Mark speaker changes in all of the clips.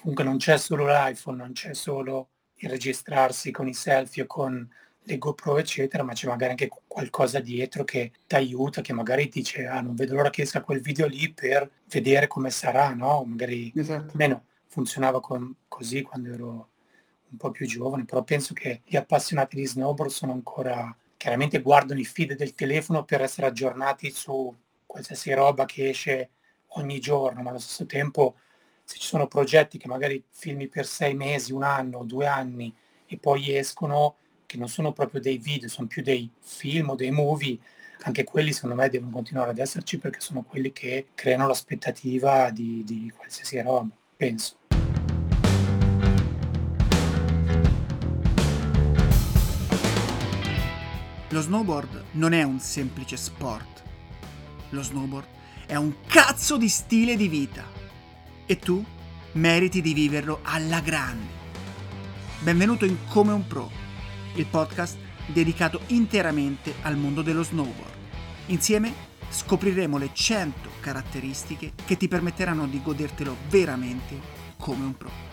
Speaker 1: comunque non c'è solo l'iPhone, non c'è solo il registrarsi con i selfie o con le GoPro eccetera, ma c'è magari anche qualcosa dietro che ti aiuta, che magari dice ah non vedo l'ora che esca quel video lì per vedere come sarà, no? Magari esatto. meno funzionava con, così quando ero un po' più giovane, però penso che gli appassionati di snowboard sono ancora, chiaramente guardano i feed del telefono per essere aggiornati su qualsiasi roba che esce ogni giorno, ma allo stesso tempo se ci sono progetti che magari filmi per sei mesi, un anno, due anni e poi escono, che non sono proprio dei video, sono più dei film o dei movie, anche quelli secondo me devono continuare ad esserci perché sono quelli che creano l'aspettativa di, di qualsiasi roba, penso.
Speaker 2: Lo snowboard non è un semplice sport. Lo snowboard è un cazzo di stile di vita. E tu meriti di viverlo alla grande. Benvenuto in Come un Pro, il podcast dedicato interamente al mondo dello snowboard. Insieme scopriremo le 100 caratteristiche che ti permetteranno di godertelo veramente come un pro.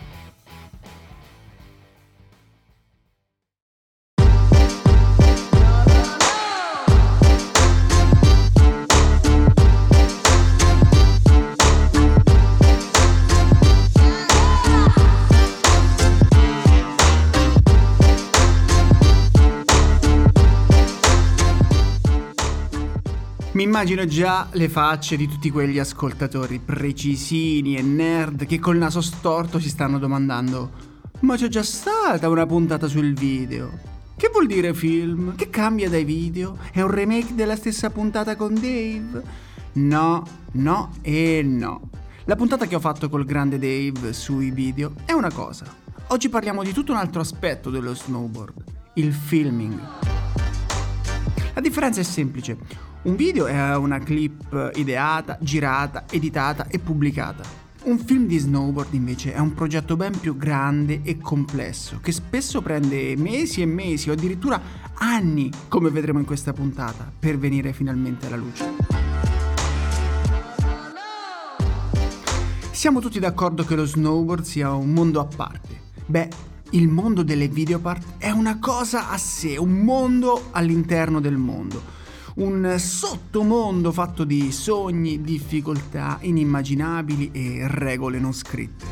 Speaker 2: Mi immagino già le facce di tutti quegli ascoltatori precisini e nerd che col naso storto si stanno domandando Ma c'è già stata una puntata sul video? Che vuol dire film? Che cambia dai video? È un remake della stessa puntata con Dave? No, no e no. La puntata che ho fatto col grande Dave sui video è una cosa. Oggi parliamo di tutto un altro aspetto dello snowboard, il filming. La differenza è semplice. Un video è una clip ideata, girata, editata e pubblicata. Un film di snowboard invece è un progetto ben più grande e complesso, che spesso prende mesi e mesi o addirittura anni, come vedremo in questa puntata, per venire finalmente alla luce. Siamo tutti d'accordo che lo snowboard sia un mondo a parte. Beh, il mondo delle videopart è una cosa a sé, un mondo all'interno del mondo un sottomondo fatto di sogni, difficoltà inimmaginabili e regole non scritte.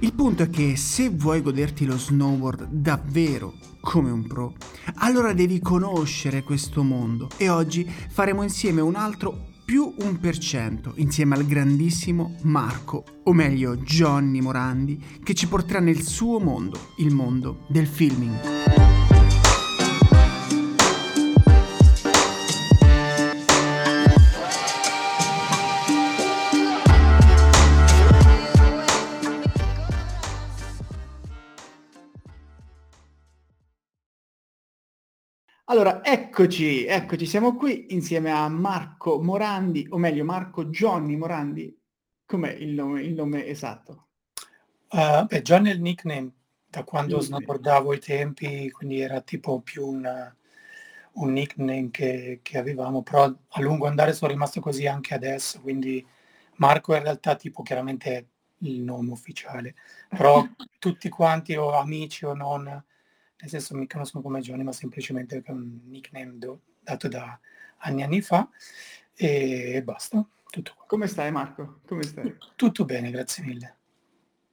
Speaker 2: Il punto è che se vuoi goderti lo snowboard davvero come un pro, allora devi conoscere questo mondo e oggi faremo insieme un altro più un per cento insieme al grandissimo Marco, o meglio Johnny Morandi, che ci porterà nel suo mondo, il mondo del filming. Allora, eccoci, eccoci, siamo qui insieme a Marco Morandi, o meglio Marco Johnny Morandi. Com'è il nome, il nome esatto?
Speaker 1: Uh, beh, Johnny è il nickname da quando snowboardavo i tempi, quindi era tipo più una, un nickname che, che, avevamo, però a lungo andare sono rimasto così anche adesso, quindi Marco in realtà tipo chiaramente il nome ufficiale, però tutti quanti o amici o non nel senso mi conoscono come Johnny, ma semplicemente perché è un nickname do, dato da anni anni fa e basta. Tutto
Speaker 2: qua. Come stai Marco? Come stai?
Speaker 1: Tutto bene, grazie mille.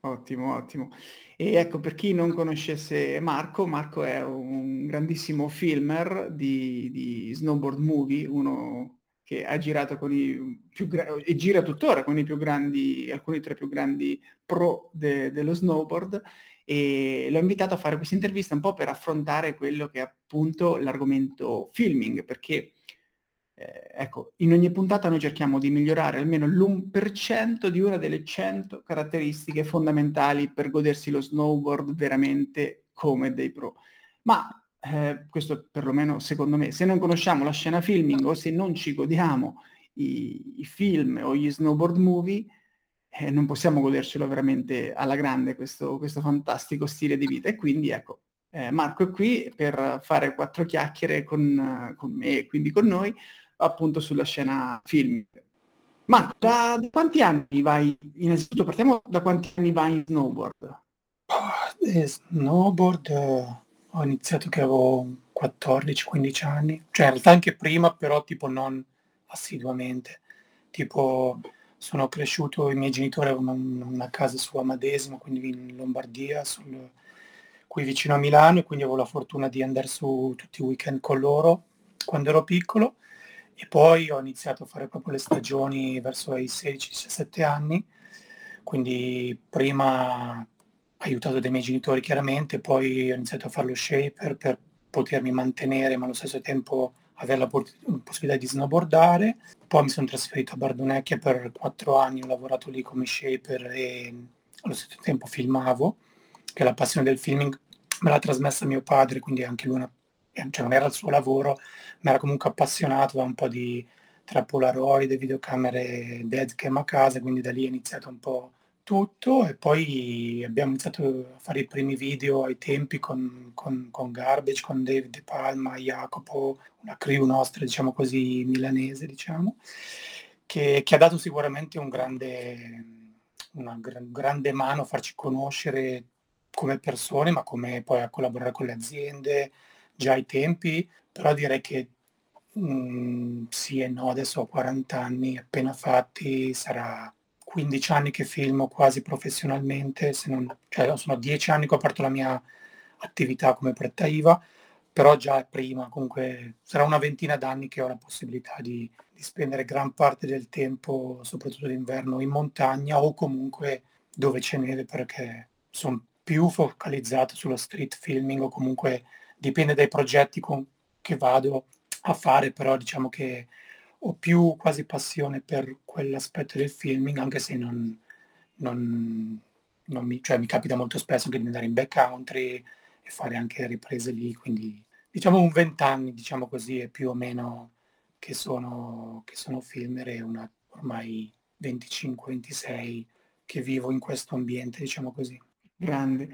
Speaker 2: Ottimo, ottimo. E ecco, per chi non conoscesse Marco, Marco è un grandissimo filmer di, di snowboard movie, uno che ha girato con i più grandi, e gira tuttora con i più grandi, alcuni tra i più grandi pro de, dello snowboard e l'ho invitato a fare questa intervista un po' per affrontare quello che è appunto l'argomento filming, perché eh, ecco, in ogni puntata noi cerchiamo di migliorare almeno l'1% di una delle 100 caratteristiche fondamentali per godersi lo snowboard veramente come dei pro. Ma eh, questo perlomeno secondo me, se non conosciamo la scena filming o se non ci godiamo i, i film o gli snowboard movie, eh, non possiamo godercelo veramente alla grande questo, questo fantastico stile di vita. E quindi ecco, eh, Marco è qui per fare quattro chiacchiere con, con me e quindi con noi, appunto sulla scena film. Ma da, da quanti anni vai, innanzitutto partiamo da quanti anni vai in snowboard?
Speaker 1: Eh, snowboard eh, ho iniziato che avevo 14-15 anni, cioè in realtà anche prima, però tipo non assiduamente. Tipo sono cresciuto, i miei genitori avevano una casa su Amadesimo, quindi in Lombardia, sul, qui vicino a Milano, e quindi avevo la fortuna di andare su tutti i weekend con loro quando ero piccolo. E poi ho iniziato a fare proprio le stagioni verso i 16-17 anni, quindi prima aiutato dai miei genitori chiaramente, poi ho iniziato a fare lo shaper per potermi mantenere, ma allo stesso tempo avere la possibilità di snowboardare. Poi mi sono trasferito a Bardonecchia per quattro anni, ho lavorato lì come shaper e allo stesso tempo filmavo, che la passione del filming me l'ha trasmessa mio padre, quindi anche lui una cioè non era il suo lavoro, ma era comunque appassionato da un po' di tra Polaroid videocamere deadcam a casa, quindi da lì è iniziato un po' tutto e poi abbiamo iniziato a fare i primi video ai tempi con, con, con Garbage, con David De Palma, Jacopo, una crew nostra, diciamo così, milanese, diciamo, che, che ha dato sicuramente un grande, una gran, grande mano a farci conoscere come persone, ma come poi a collaborare con le aziende, già ai tempi, però direi che mh, mm, sì e no, adesso ho 40 anni appena fatti, sarà 15 anni che filmo quasi professionalmente, se non, cioè sono 10 anni che ho aperto la mia attività come pretta IVA, però già prima, comunque sarà una ventina d'anni che ho la possibilità di, di spendere gran parte del tempo, soprattutto d'inverno, in montagna o comunque dove c'è neve perché sono più focalizzato sullo street filming o comunque dipende dai progetti con, che vado a fare, però diciamo che ho più quasi passione per quell'aspetto del filming, anche se non, non, non mi, cioè, mi capita molto spesso di andare in backcountry e fare anche riprese lì, quindi diciamo un vent'anni, diciamo così, è più o meno che sono, che sono filmer e una ormai 25-26 che vivo in questo ambiente, diciamo così.
Speaker 2: Grande.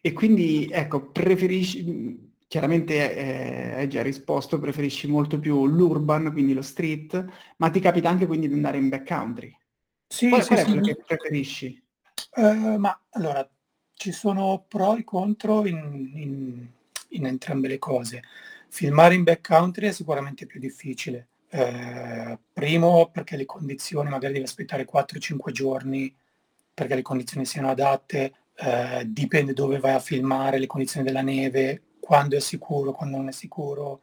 Speaker 2: E quindi, ecco, preferisci, chiaramente eh, hai già risposto, preferisci molto più l'urban, quindi lo street, ma ti capita anche quindi di andare in backcountry?
Speaker 1: Sì,
Speaker 2: qual,
Speaker 1: sì,
Speaker 2: qual è
Speaker 1: sì.
Speaker 2: quello che preferisci?
Speaker 1: Eh, ma allora, ci sono pro e contro in, in, in entrambe le cose. Filmare in backcountry è sicuramente più difficile. Eh, primo perché le condizioni, magari devi aspettare 4-5 giorni perché le condizioni siano adatte, eh, dipende dove vai a filmare, le condizioni della neve, quando è sicuro, quando non è sicuro.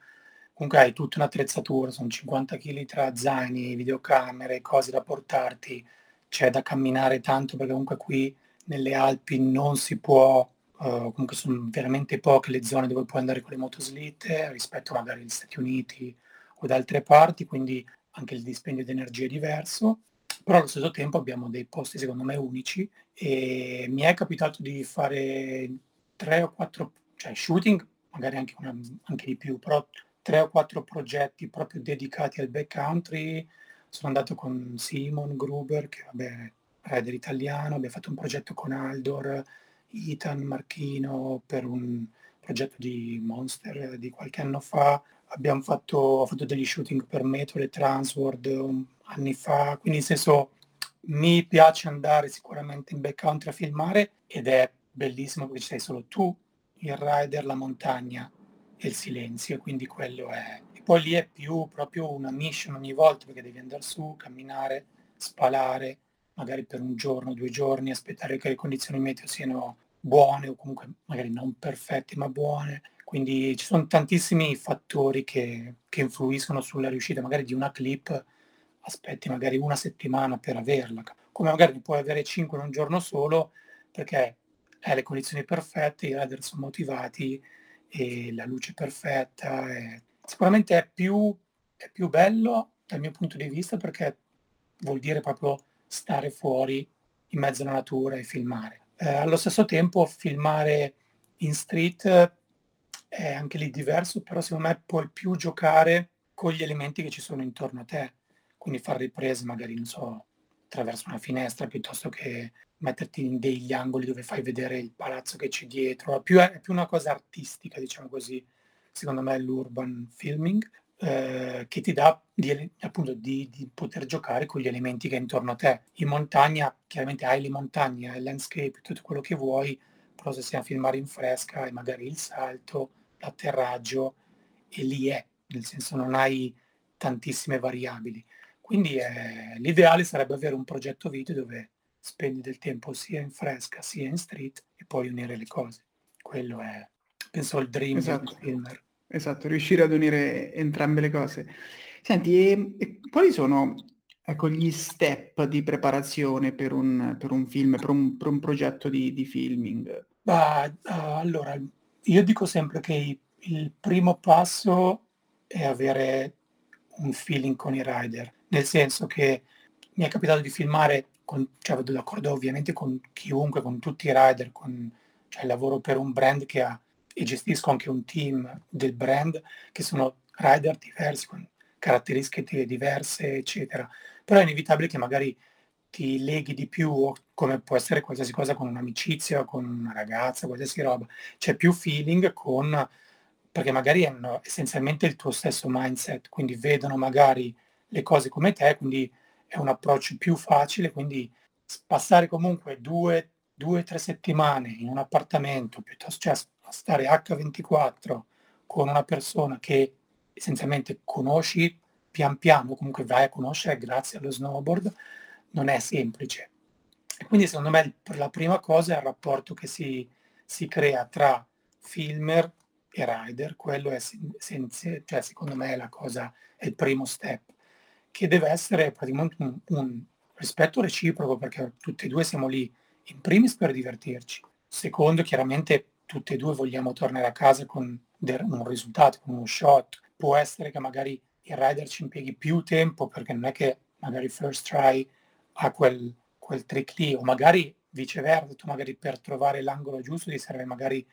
Speaker 1: Comunque hai tutta un'attrezzatura, sono 50 kg tra zaini, videocamere, cose da portarti, c'è da camminare tanto perché comunque qui nelle Alpi non si può, uh, comunque sono veramente poche le zone dove puoi andare con le motoslitte rispetto magari agli Stati Uniti o da altre parti, quindi anche il dispendio di energia è diverso, però allo stesso tempo abbiamo dei posti secondo me unici e mi è capitato di fare tre o quattro, cioè shooting magari anche, una, anche di più, però tre o quattro progetti proprio dedicati al backcountry. Sono andato con Simon Gruber, che vabbè, rider italiano, abbiamo fatto un progetto con Aldor, Ethan Marchino per un progetto di Monster di qualche anno fa. Abbiamo fatto, ho fatto degli shooting per Metro e Transworld anni fa, quindi nel senso mi piace andare sicuramente in backcountry a filmare ed è bellissimo perché sei solo tu il rider, la montagna e il silenzio, quindi quello è... E poi lì è più proprio una mission ogni volta perché devi andare su, camminare, spalare, magari per un giorno, due giorni, aspettare che le condizioni meteo siano buone o comunque magari non perfette ma buone. Quindi ci sono tantissimi fattori che, che influiscono sulla riuscita magari di una clip, aspetti magari una settimana per averla, come magari puoi avere cinque in un giorno solo perché hai le condizioni perfette, i rider sono motivati e la luce perfetta. E sicuramente è più, è più bello dal mio punto di vista perché vuol dire proprio stare fuori in mezzo alla natura e filmare. Eh, allo stesso tempo filmare in street è anche lì diverso, però secondo me puoi più giocare con gli elementi che ci sono intorno a te, quindi fare riprese magari, non so, attraverso una finestra piuttosto che metterti in degli angoli dove fai vedere il palazzo che c'è dietro, è più, è più una cosa artistica, diciamo così, secondo me l'urban filming. eh, che ti dà di, appunto di, di, poter giocare con gli elementi che intorno a te. In montagna, chiaramente hai le montagne, hai il landscape, tutto quello che vuoi, però se sei a filmare in fresca hai magari il salto, l'atterraggio e lì è, nel senso non hai tantissime variabili. Quindi eh, l'ideale sarebbe avere un progetto video dove spendi del tempo sia in fresca sia in street e poi unire le cose. Quello è, penso, il dream esatto. del filmer.
Speaker 2: Esatto, riuscire ad unire entrambe le cose. Senti, e, e quali sono ecco, gli step di preparazione per un, per un film, per un, per un, progetto di, di filming?
Speaker 1: Bah, uh, allora, io dico sempre che il primo passo è avere un feeling con i rider, nel senso che mi è capitato di filmare, con, cioè vado d'accordo ovviamente con chiunque, con tutti i rider, con, cioè lavoro per un brand che ha e gestisco anche un team del brand che sono rider diversi, con caratteristiche diverse, eccetera. Però è inevitabile che magari ti leghi di più, come può essere qualsiasi cosa con un'amicizia, con una ragazza, qualsiasi roba. C'è più feeling con, perché magari hanno essenzialmente il tuo stesso mindset, quindi vedono magari le cose come te, quindi è un approccio più facile, quindi passare comunque due, due tre settimane in un appartamento, piuttosto, cioè stare H24 con una persona che essenzialmente conosci pian piano, comunque vai a conoscere grazie allo snowboard, non è semplice. E quindi secondo me la prima cosa è il rapporto che si, si crea tra filmer e rider, quello è senza, cioè secondo me è la cosa, è il primo step, che deve essere praticamente un, un rispetto reciproco perché tutti e due siamo lì in primis per divertirci, secondo chiaramente tutti e due vogliamo tornare a casa con un risultato, con uno shot. Può essere che magari il rider ci impieghi più tempo perché non è che magari first try ha quel, quel trick lì, o magari viceversa, tu magari per trovare l'angolo giusto ti serve magari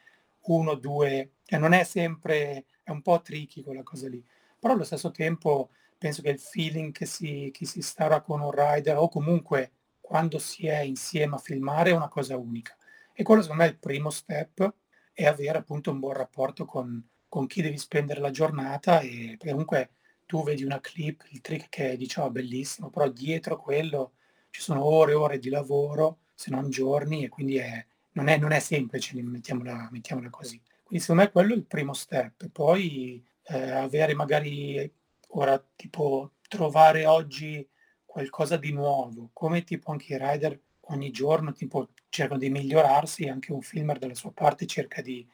Speaker 1: uno, due, e non è sempre, è un po' tricky quella cosa lì. Però allo stesso tempo penso che il feeling che si, che si starà con un rider o comunque quando si è insieme a filmare è una cosa unica. E quello secondo me è il primo step e avere appunto un buon rapporto con, con chi devi spendere la giornata e comunque tu vedi una clip, il trick che diciamo bellissimo, però dietro quello ci sono ore e ore di lavoro, se non giorni, e quindi è, non, è, non, è, semplice, mettiamola, mettiamola, così. Quindi secondo me quello è il primo step. Poi eh, avere magari ora tipo trovare oggi qualcosa di nuovo, come tipo anche i rider ogni giorno tipo, cercano di migliorarsi, anche un filmer dalla sua parte cerca di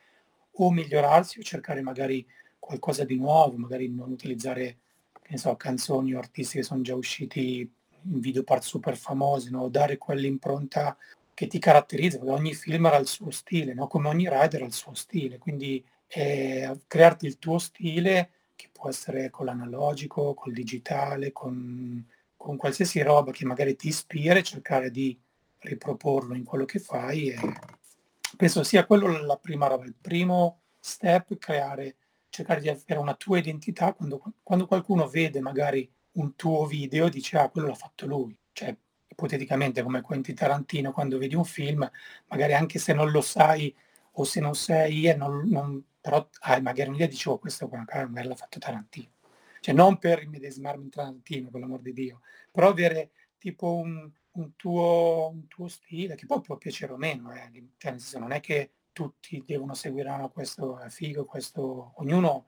Speaker 1: o migliorarsi o cercare magari qualcosa di nuovo, magari non utilizzare che so, canzoni o artisti che sono già usciti in video part super famosi, no? dare quell'impronta che ti caratterizza, perché ogni filmer ha il suo stile, no? come ogni rider ha il suo stile, quindi eh, crearti il tuo stile che può essere con l'analogico, col digitale, con, con qualsiasi roba che magari ti ispira e cercare di riproporlo in quello che fai e penso sia quello la prima roba, il primo step, creare, cercare di avere una tua identità. Quando, quando qualcuno vede magari un tuo video dice ah quello l'ha fatto lui, cioè ipoteticamente come Quentin Tarantino quando vedi un film, magari anche se non lo sai o se non sei, eh, non, non, però hai magari un'idea dici oh questo magari l'ha fatto Tarantino. Cioè non per immedesimarmi in Tarantino, per l'amor di Dio, però avere tipo un, un tuo, un tuo stile, che poi può piacere o meno, eh. cioè, nel senso non è che tutti devono seguire ah, questo è figo, questo, ognuno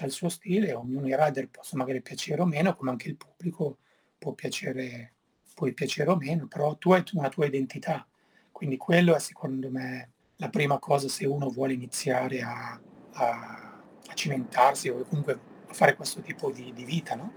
Speaker 1: ha il suo stile, ognuno i rider possono magari piacere o meno, come anche il pubblico può piacere, puoi piacere o meno, però tu hai una tua identità, quindi quello è secondo me la prima cosa se uno vuole iniziare a, a, a cimentarsi o comunque a fare questo tipo di, di vita, no?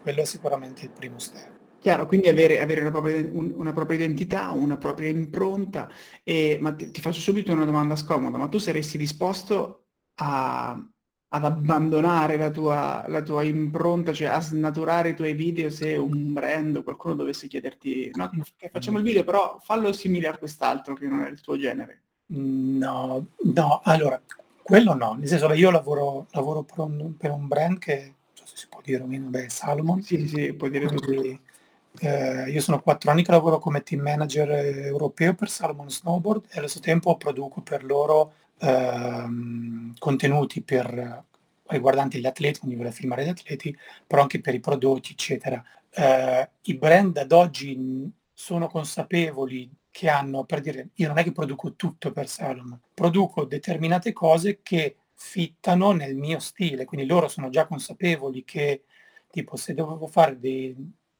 Speaker 1: Quello è sicuramente il primo step.
Speaker 2: Chiaro, quindi avere, avere una, propria, un, una, propria, identità, una propria impronta. E, ma ti, ti, faccio subito una domanda scomoda, ma tu saresti disposto a, ad abbandonare la tua, la tua, impronta, cioè a snaturare i tuoi video se un brand o qualcuno dovesse chiederti, no, facciamo il video, però fallo simile a quest'altro che non è il tuo genere?
Speaker 1: No, no, allora, quello no, nel senso che io lavoro, lavoro per, un, per, un, brand che, non so se si può dire o meno, beh, Salomon.
Speaker 2: Sì, sì, puoi dire
Speaker 1: tutto. Eh, io sono quattro anni che lavoro come team manager europeo per Salomon Snowboard e allo stesso tempo produco per loro ehm, contenuti per riguardanti gli atleti, quindi voler filmare gli atleti, però anche per i prodotti, eccetera. Eh, I brand ad oggi sono consapevoli che hanno, per dire, io non è che produco tutto per Salom, produco determinate cose che fittano nel mio stile, quindi loro sono già consapevoli che, tipo, se dovevo fare dei...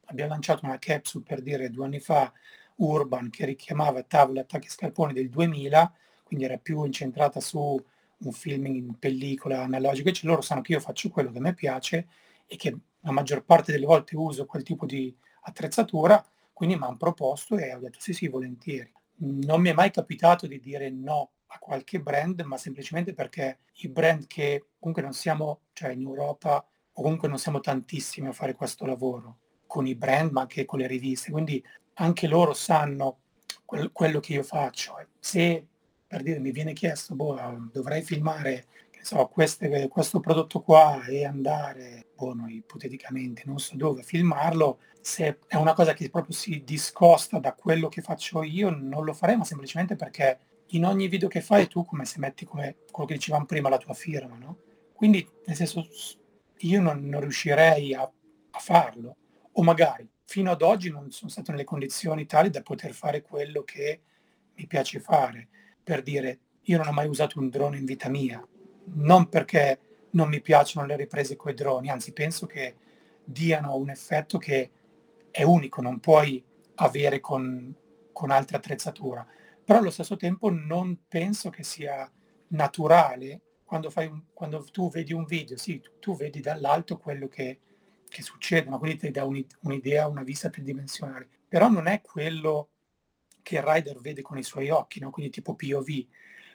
Speaker 1: abbiamo lanciato una capsule per dire due anni fa, Urban, che richiamava tavole, attacchi scarponi del 2000, quindi era più incentrata su un film in pellicola analogica, cioè loro sanno che io faccio quello che a me piace e che la maggior parte delle volte uso quel tipo di attrezzatura, quindi mi hanno proposto e ho detto sì sì, volentieri. Non mi è mai capitato di dire no a qualche brand, ma semplicemente perché i brand che comunque non siamo, cioè in Europa, o comunque non siamo tantissimi a fare questo lavoro, con i brand ma anche con le riviste, quindi anche loro sanno quel, quello che io faccio. Se per dire mi viene chiesto, boh, dovrei filmare so, queste, questo prodotto qua e andare, boh, no, ipoteticamente, non so dove, filmarlo, se è una cosa che proprio si discosta da quello che faccio io, non lo farei, ma semplicemente perché in ogni video che fai tu come se metti come quello che dicevamo prima la tua firma, no? Quindi, nel senso, io non, non riuscirei a, a farlo, o magari fino ad oggi non sono stato nelle condizioni tali da poter fare quello che mi piace fare. Per dire, io non ho mai usato un drone in vita mia, non perché non mi piacciono le riprese con i droni, anzi penso che diano un effetto che è unico, non puoi avere con, con altra attrezzatura. Però allo stesso tempo non penso che sia naturale quando, fai un, quando tu vedi un video, sì, tu, tu vedi dall'alto quello che che succedono, quindi ti dà un'idea, una vista tridimensionale. Però non è quello che il rider vede con i suoi occhi, no? quindi tipo POV.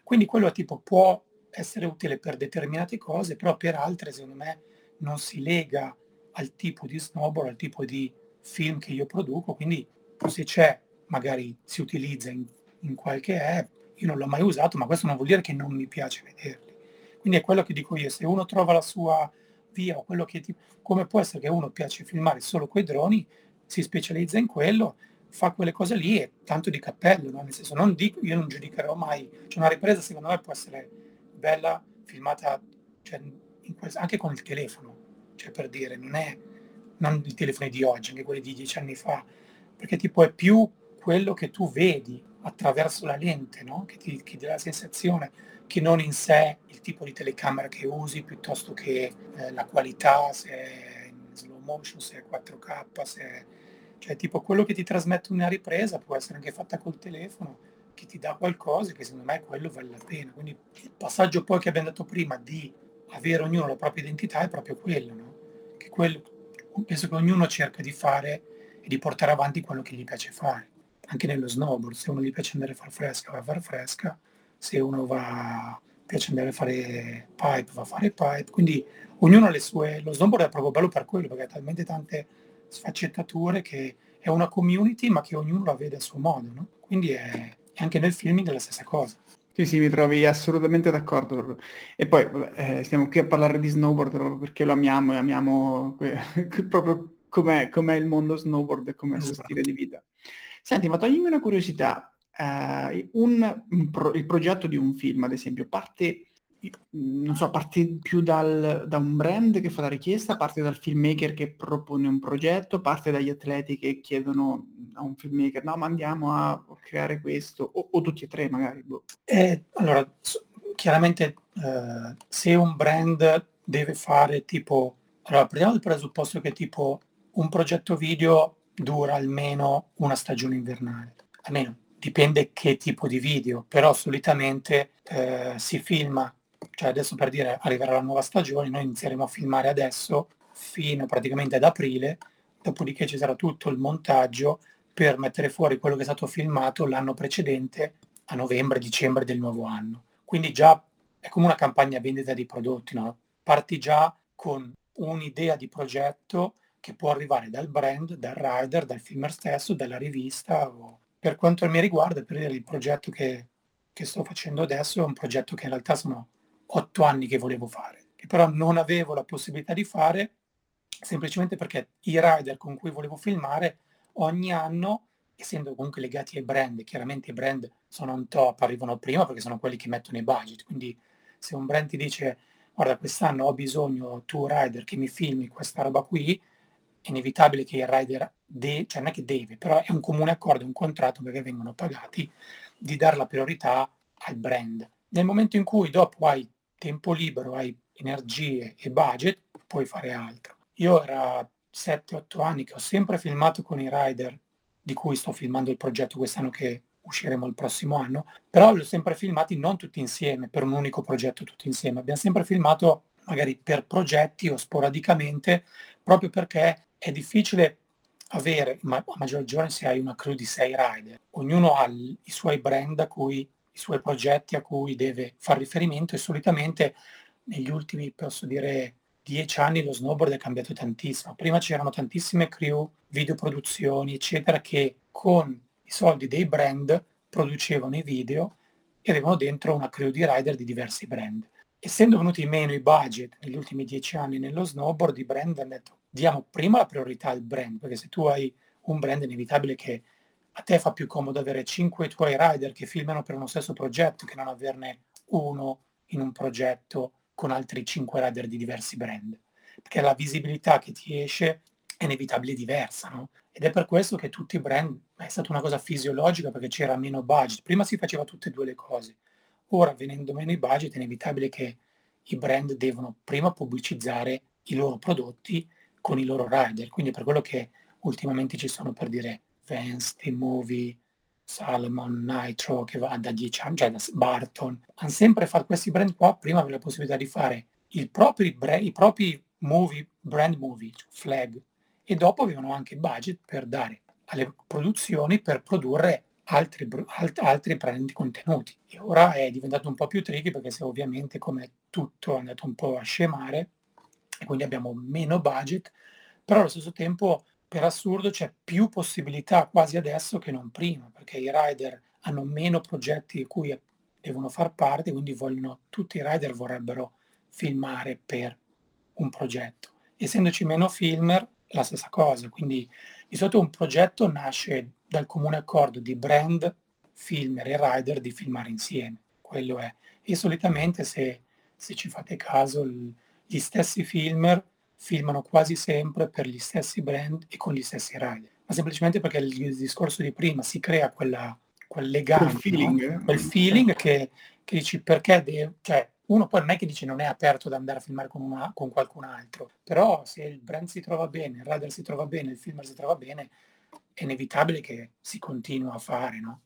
Speaker 1: Quindi quello tipo può essere utile per determinate cose, però per altre secondo me non si lega al tipo di snowboard, al tipo di film che io produco, quindi se c'è, magari si utilizza in, in qualche app, io non l'ho mai usato, ma questo non vuol dire che non mi piace vederli. Quindi è quello che dico io, se uno trova la sua via o quello che ti... come può essere che uno piace filmare solo quei droni, si specializza in quello, fa quelle cose lì e tanto di cappello, no? nel senso non dico, io non giudicherò mai, cioè una ripresa secondo me può essere bella, filmata cioè, quel, anche con il telefono, cioè per dire, non è non i telefoni di oggi, anche quelli di dieci anni fa, perché tipo è più quello che tu vedi attraverso la lente, no? che, ti, che dà la sensazione che non in sé il tipo di telecamera che usi, piuttosto che eh, la qualità, se è in slow motion, se è 4K, se è... Cioè, tipo quello che ti trasmette una ripresa può essere anche fatta col telefono, che ti dà qualcosa che secondo me quello vale la pena. Quindi il passaggio poi che abbiamo detto prima di avere ognuno la propria identità è proprio quello, no? Che quello, penso che ognuno cerca di fare e di portare avanti quello che gli piace fare. Anche nello snowboard, se uno gli piace andare a far fresca, va a far fresca, se uno va, piace andare a fare pipe, va a fare pipe, quindi ognuno ha le sue, lo snowboard è proprio bello per quello, perché ha talmente tante sfaccettature che è una community, ma che ognuno la vede a suo modo, no? Quindi è, anche nel filming è la stessa cosa.
Speaker 2: Sì, sì, mi trovi assolutamente d'accordo. E poi eh, stiamo qui a parlare di snowboard proprio perché lo amiamo e amiamo proprio com'è, com'è, il mondo snowboard e com'è il suo stile di vita. Senti, ma toglimi una curiosità un, un pro, il progetto di un film, ad esempio, parte, non so, parte più dal, da un brand che fa la richiesta, parte dal filmmaker che propone un progetto, parte dagli atleti che chiedono a un filmmaker, no, ma andiamo a creare questo, o, o tutti e tre magari. Boh.
Speaker 1: Eh, allora, chiaramente eh, se un brand deve fare tipo, allora prendiamo il presupposto che tipo un progetto video dura almeno una stagione invernale, almeno dipende che tipo di video, però solitamente eh, si filma, cioè adesso per dire arriverà la nuova stagione, noi inizieremo a filmare adesso fino praticamente ad aprile, dopodiché ci sarà tutto il montaggio per mettere fuori quello che è stato filmato l'anno precedente a novembre, dicembre del nuovo anno. Quindi già è come una campagna vendita di prodotti, no? Parti già con un'idea di progetto che può arrivare dal brand, dal rider, dal filmer stesso, dalla rivista o, per quanto mi riguarda, per dire, il progetto che, che sto facendo adesso è un progetto che in realtà sono otto anni che volevo fare, che però non avevo la possibilità di fare semplicemente perché i rider con cui volevo filmare ogni anno, essendo comunque legati ai brand, chiaramente i brand sono on top, arrivano prima perché sono quelli che mettono i budget, quindi se un brand ti dice guarda quest'anno ho bisogno tu rider che mi filmi questa roba qui, è inevitabile che il rider, de- cioè non è che deve, però è un comune accordo, un contratto perché vengono pagati, di dare la priorità al brand. Nel momento in cui dopo hai tempo libero, hai energie e budget, puoi fare altro. Io era 7-8 anni che ho sempre filmato con i rider di cui sto filmando il progetto quest'anno che usciremo il prossimo anno, però li ho sempre filmati non tutti insieme, per un unico progetto tutti insieme. Abbiamo sempre filmato magari per progetti o sporadicamente, proprio perché è difficile avere, ma a maggior ragione se hai una crew di sei rider, ognuno ha i suoi brand a cui, i suoi progetti a cui deve fare riferimento e solitamente negli ultimi, posso dire, dieci anni lo snowboard è cambiato tantissimo. Prima c'erano tantissime crew, videoproduzioni, eccetera, che con i soldi dei brand producevano i video e avevano dentro una crew di rider di diversi brand. Essendo venuti meno i budget negli ultimi dieci anni nello snowboard, i brand hanno detto diamo prima la priorità al brand, perché se tu hai un brand è inevitabile che a te fa più comodo avere cinque tuoi rider che filmano per uno stesso progetto che non averne uno in un progetto con altri 5 rider di diversi brand, perché la visibilità che ti esce è inevitabile diversa, no? Ed è per questo che tutti i brand, è stata una cosa fisiologica perché c'era meno budget. Prima si faceva tutte e due le cose. Ora, venendo meno i budget, è inevitabile che i brand devono prima pubblicizzare i loro prodotti con i loro rider. Quindi per quello che ultimamente ci sono per dire Vans, T-Movie, Salomon, Nitro, che va da 10 anni, cioè da Barton, hanno sempre fatto questi brand qua, prima aveva la possibilità di fare il propri i propri movie, brand movie, cioè flag, e dopo avevano anche budget per dare alle produzioni per produrre altri, alt, altri brand contenuti. E ora è diventato un po' più tricky perché se ovviamente come tutto è andato un po' a scemare e quindi abbiamo meno budget, però allo stesso tempo per assurdo c'è più possibilità quasi adesso che non prima, perché i rider hanno meno progetti di cui devono far parte, quindi vogliono, tutti i rider vorrebbero filmare per un progetto. Essendoci meno filmer, la stessa cosa, quindi di solito un progetto nasce dal comune accordo di brand, filmer e rider di filmare insieme, quello è. E solitamente se, se ci fate caso, gli stessi filmer filmano quasi sempre per gli stessi brand e con gli stessi rider, ma semplicemente perché il discorso di prima si crea quella, quel legame, quel feeling, no? quel feeling che, che, dici perché devo, cioè uno poi non è che dice non è aperto ad andare a filmare con, una, con qualcun altro, però se il brand si trova bene, il rider si trova bene, il filmer si trova bene, è inevitabile che si continua a fare, no?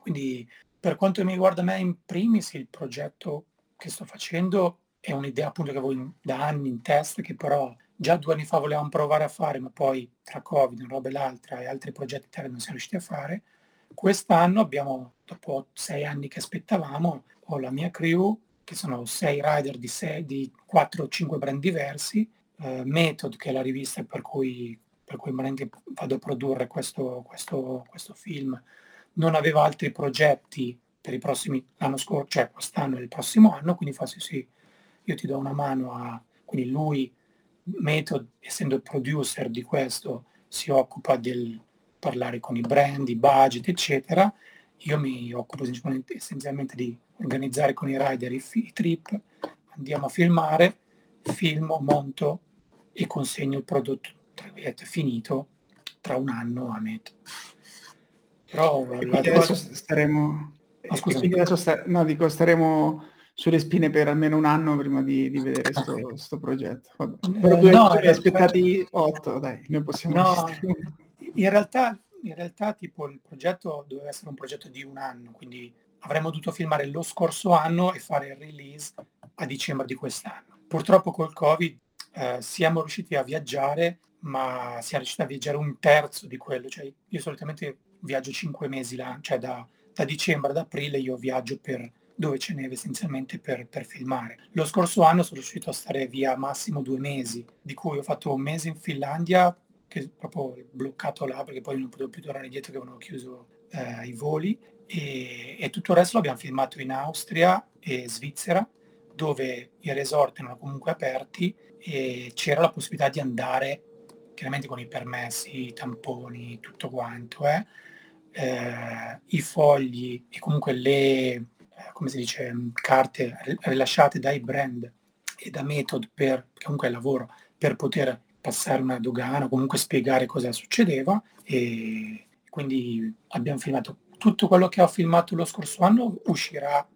Speaker 1: Quindi per quanto mi riguarda me in primis il progetto che sto facendo è un'idea appunto che avevo da anni in testa, che però già due anni fa volevamo provare a fare, ma poi tra Covid, una roba e l'altra e altri progetti che non siamo riusciti a fare. Quest'anno abbiamo, dopo sei anni che aspettavamo, ho la mia crew, che sono sei rider di, sei, di 4 o 5 brand diversi, eh, Method, che è la rivista per cui, per cui vado a produrre questo, questo, questo film, non aveva altri progetti per i prossimi, l'anno scorso, cioè quest'anno e il prossimo anno, quindi fa sì sì, io ti do una mano a... Quindi lui, Method, essendo il producer di questo, si occupa del parlare con i brand, i budget, eccetera. Io mi occupo essenzialmente di organizzare con i rider i, i trip, andiamo a filmare, filmo, monto e consegno il prodotto finito tra un anno a Method.
Speaker 2: Però adesso staremo... Oh, adesso sta... no, dico, staremo sulle spine per almeno un anno prima di, di vedere questo progetto. Vabbè. Però due no, aspettati otto, dai, noi possiamo...
Speaker 1: No, in realtà, in realtà tipo il progetto doveva essere un progetto di un anno, quindi avremmo dovuto filmare lo scorso anno e fare il release a dicembre di quest'anno. Purtroppo col Covid eh, siamo riusciti a viaggiare, ma siamo riusciti a viaggiare un terzo di quello. Cioè, io solitamente viaggio cinque mesi là, cioè da, da dicembre ad aprile io viaggio per dove c'è neve essenzialmente per, per, filmare. Lo scorso anno sono riuscito a stare via massimo due mesi, di cui ho fatto un mese in Finlandia, che proprio bloccato là perché poi non potevo più tornare dietro che avevano chiuso eh, i voli, e, e, tutto il resto l'abbiamo filmato in Austria e Svizzera, dove i resort erano comunque aperti e c'era la possibilità di andare, chiaramente con i permessi, i tamponi, tutto quanto, eh, eh, i fogli e comunque le come si dice, carte rilasciate dai brand e da metodo per, comunque lavoro, per poter passare una dogana, comunque spiegare cosa succedeva e quindi abbiamo filmato tutto quello che ho filmato lo scorso anno uscirà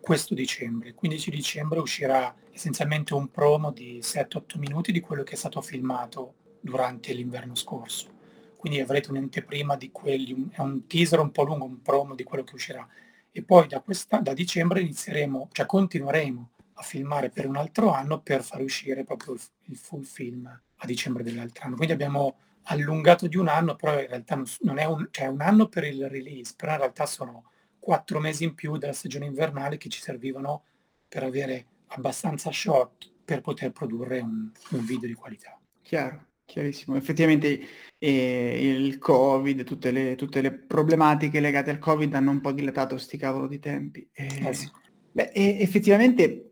Speaker 1: questo dicembre. Il 15 dicembre uscirà essenzialmente un promo di 7-8 minuti di quello che è stato filmato durante l'inverno scorso. Quindi avrete un'anteprima di quelli, è un teaser un po' lungo, un promo di quello che uscirà. E poi da, questa, da dicembre inizieremo, cioè continueremo a filmare per un altro anno per far uscire proprio il, il full film a dicembre dell'altro anno. Quindi abbiamo allungato di un anno, però in realtà non è un, cioè un anno per il release, però in realtà sono quattro mesi in più della stagione invernale che ci servivano per avere abbastanza short per poter produrre un, un video di qualità.
Speaker 2: Chiaro, chiarissimo. Effettivamente eh, il Covid, tutte le, tutte le, problematiche legate al Covid hanno un po' dilatato sti cavolo di tempi. E, eh sì. beh, effettivamente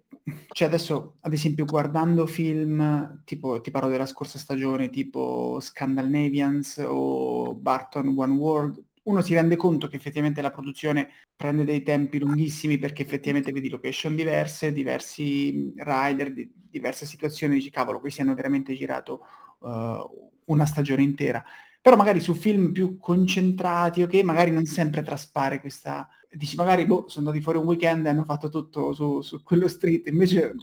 Speaker 2: cioè adesso ad esempio guardando film tipo ti parlo della scorsa stagione tipo Scandinavians o Barton One World uno si rende conto che effettivamente la produzione prende dei tempi lunghissimi perché effettivamente vedi location diverse, diversi rider, di, diverse situazioni, dici cavolo, questi hanno veramente girato uh, una stagione intera. Però magari su film più concentrati, ok, magari non sempre traspare questa... Dici magari, boh, sono andati fuori un weekend e hanno fatto tutto su, su quello street, invece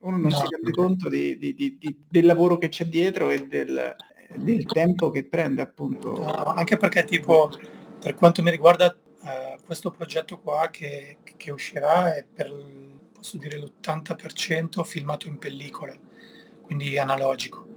Speaker 2: uno non no. si rende conto di, di, di, del lavoro che c'è dietro e del, del tempo che prende appunto.
Speaker 1: No, anche perché tipo per quanto mi riguarda, eh, questo progetto qua che, che, uscirà è per, posso dire, l'80% filmato in pellicole, quindi analogico.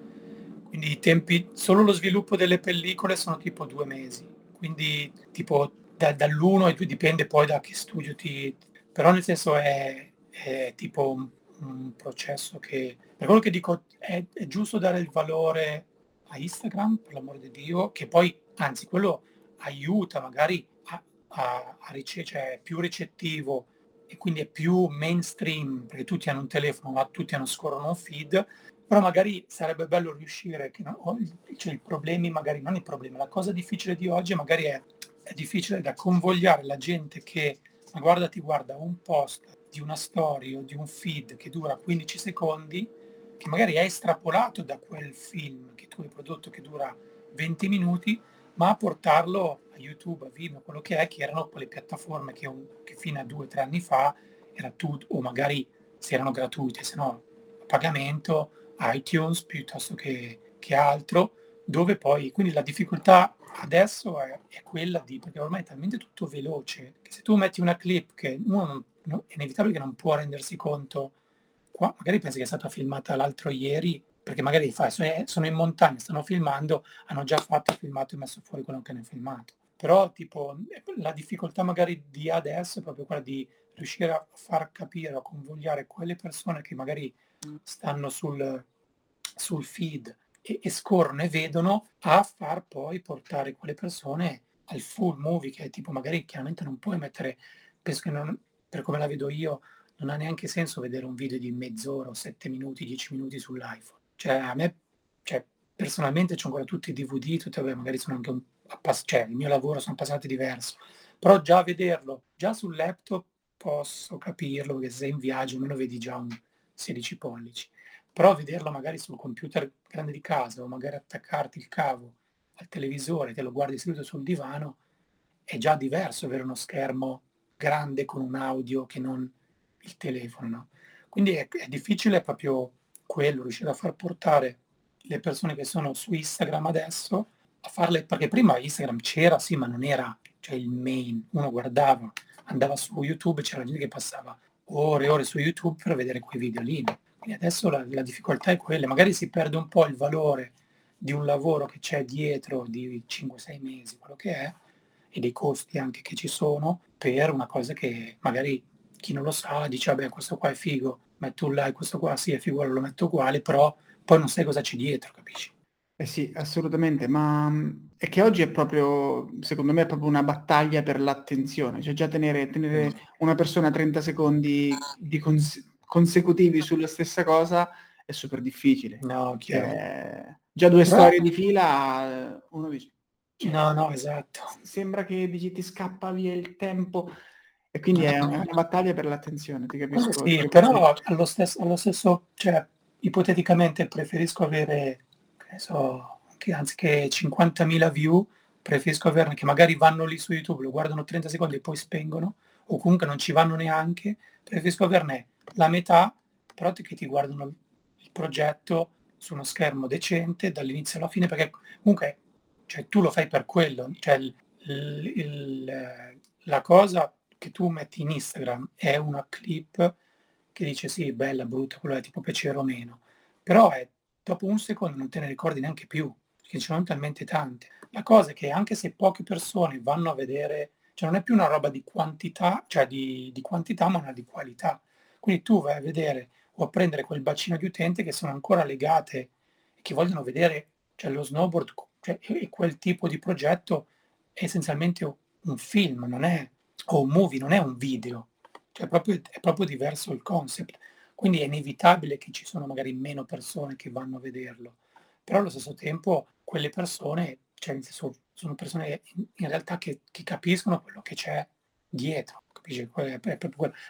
Speaker 1: Quindi i tempi, solo lo sviluppo delle pellicole sono tipo due mesi, quindi tipo da, dall'uno ai due dipende poi da che studio ti... però nel senso è, è tipo un, un, processo che, per quello che dico, è, è giusto dare il valore a Instagram, per l'amore di Dio, che poi, anzi, quello aiuta magari a, a, a ricevere, cioè più ricettivo e quindi è più mainstream, perché tutti hanno un telefono, ma tutti hanno scorrono un feed, però magari sarebbe bello riuscire, che no, cioè i problemi magari, non i problemi, la cosa difficile di oggi magari è, è difficile da convogliare la gente che, ma guarda, ti guarda un post di una storia o di un feed che dura 15 secondi, che magari è estrapolato da quel film che tu hai prodotto che dura 20 minuti, ma a portarlo a YouTube, a Vimeo, quello che è, che erano quelle piattaforme che, un, che fino a due o tre anni fa era tutto, o magari se erano gratuite, se no a pagamento, iTunes piuttosto che, che altro, dove poi, quindi la difficoltà adesso è, è, quella di, perché ormai è talmente tutto veloce, che se tu metti una clip che uno non, no, è inevitabile che non può rendersi conto, qua, magari pensi che è stata filmata l'altro ieri, perché magari fa, sono in montagna, stanno filmando, hanno già fatto, filmato e messo fuori quello che hanno filmato. Però tipo la difficoltà magari di adesso è proprio quella di riuscire a far capire, a convogliare quelle persone che magari stanno sul, sul feed e, e scorrono e vedono a far poi portare quelle persone al full movie che tipo magari chiaramente non puoi mettere, penso non, per come la vedo io, non ha neanche senso vedere un video di mezz'ora o sette minuti, dieci minuti sull'iPhone. Cioè, a me, cioè, personalmente c'ho ancora tutti i DVD, tutte, vabbè, magari sono anche un cioè, il mio lavoro sono appassionato diverso, però già vederlo, già sul laptop posso capirlo, perché se sei in viaggio almeno vedi già un 16 pollici, però vederlo magari sul computer grande di casa o magari attaccarti il cavo al televisore, te lo guardi seduto sul divano, è già diverso avere uno schermo grande con un audio che non il telefono. No? Quindi è, è difficile proprio quello, riuscire a far portare le persone che sono su Instagram adesso a farle, perché prima Instagram c'era, sì, ma non era cioè, il main, uno guardava, andava su YouTube, c'era gente che passava ore e ore su YouTube per vedere quei video lì. Quindi adesso la, la difficoltà è quella, magari si perde un po' il valore di un lavoro che c'è dietro di 5-6 mesi, quello che è, e dei costi anche che ci sono, per una cosa che magari chi non lo sa dice, vabbè, questo qua è figo, metto un like, questo qua sì è figura, lo metto uguale, però poi non sai cosa c'è dietro, capisci?
Speaker 2: Eh sì, assolutamente, ma è che oggi è proprio, secondo me, è proprio una battaglia per l'attenzione, cioè già tenere, tenere una persona 30 secondi di cons- consecutivi sulla stessa cosa è super difficile.
Speaker 1: No, chiaro. Eh,
Speaker 2: già due Però... storie di fila, uno dice...
Speaker 1: Cioè, no, no, esatto.
Speaker 2: Sembra che dici ti scappa via il tempo E quindi è una, una battaglia per l'attenzione, ti capisco.
Speaker 1: Sì, però allo stesso, allo stesso, cioè, ipoteticamente preferisco avere, so, che anziché 50.000 view, preferisco averne che magari vanno lì su YouTube, lo guardano 30 secondi e poi spengono, o comunque non ci vanno neanche, preferisco averne la metà, però che ti guardano il progetto su uno schermo decente dall'inizio alla fine, perché comunque cioè, tu lo fai per quello, cioè, il, il, la cosa che tu metti in Instagram è una clip che dice sì, bella, brutta, quello è tipo piacere o meno, però è, dopo un secondo non te ne ricordi neanche più, perché ne sono talmente tante. La cosa è che anche se poche persone vanno a vedere, cioè non è più una roba di quantità, cioè di, di quantità, ma una di qualità. Quindi tu vai a vedere o a prendere quel bacino di utenti che sono ancora legate e che vogliono vedere cioè, lo snowboard cioè, e quel tipo di progetto è essenzialmente un film, non è, o un movie, non è un video. Cioè, proprio, è proprio diverso il concept. Quindi è inevitabile che ci sono magari meno persone che vanno a vederlo. Però allo stesso tempo quelle persone, cioè, sono persone in, in realtà che, che, capiscono quello che c'è dietro. Capisci?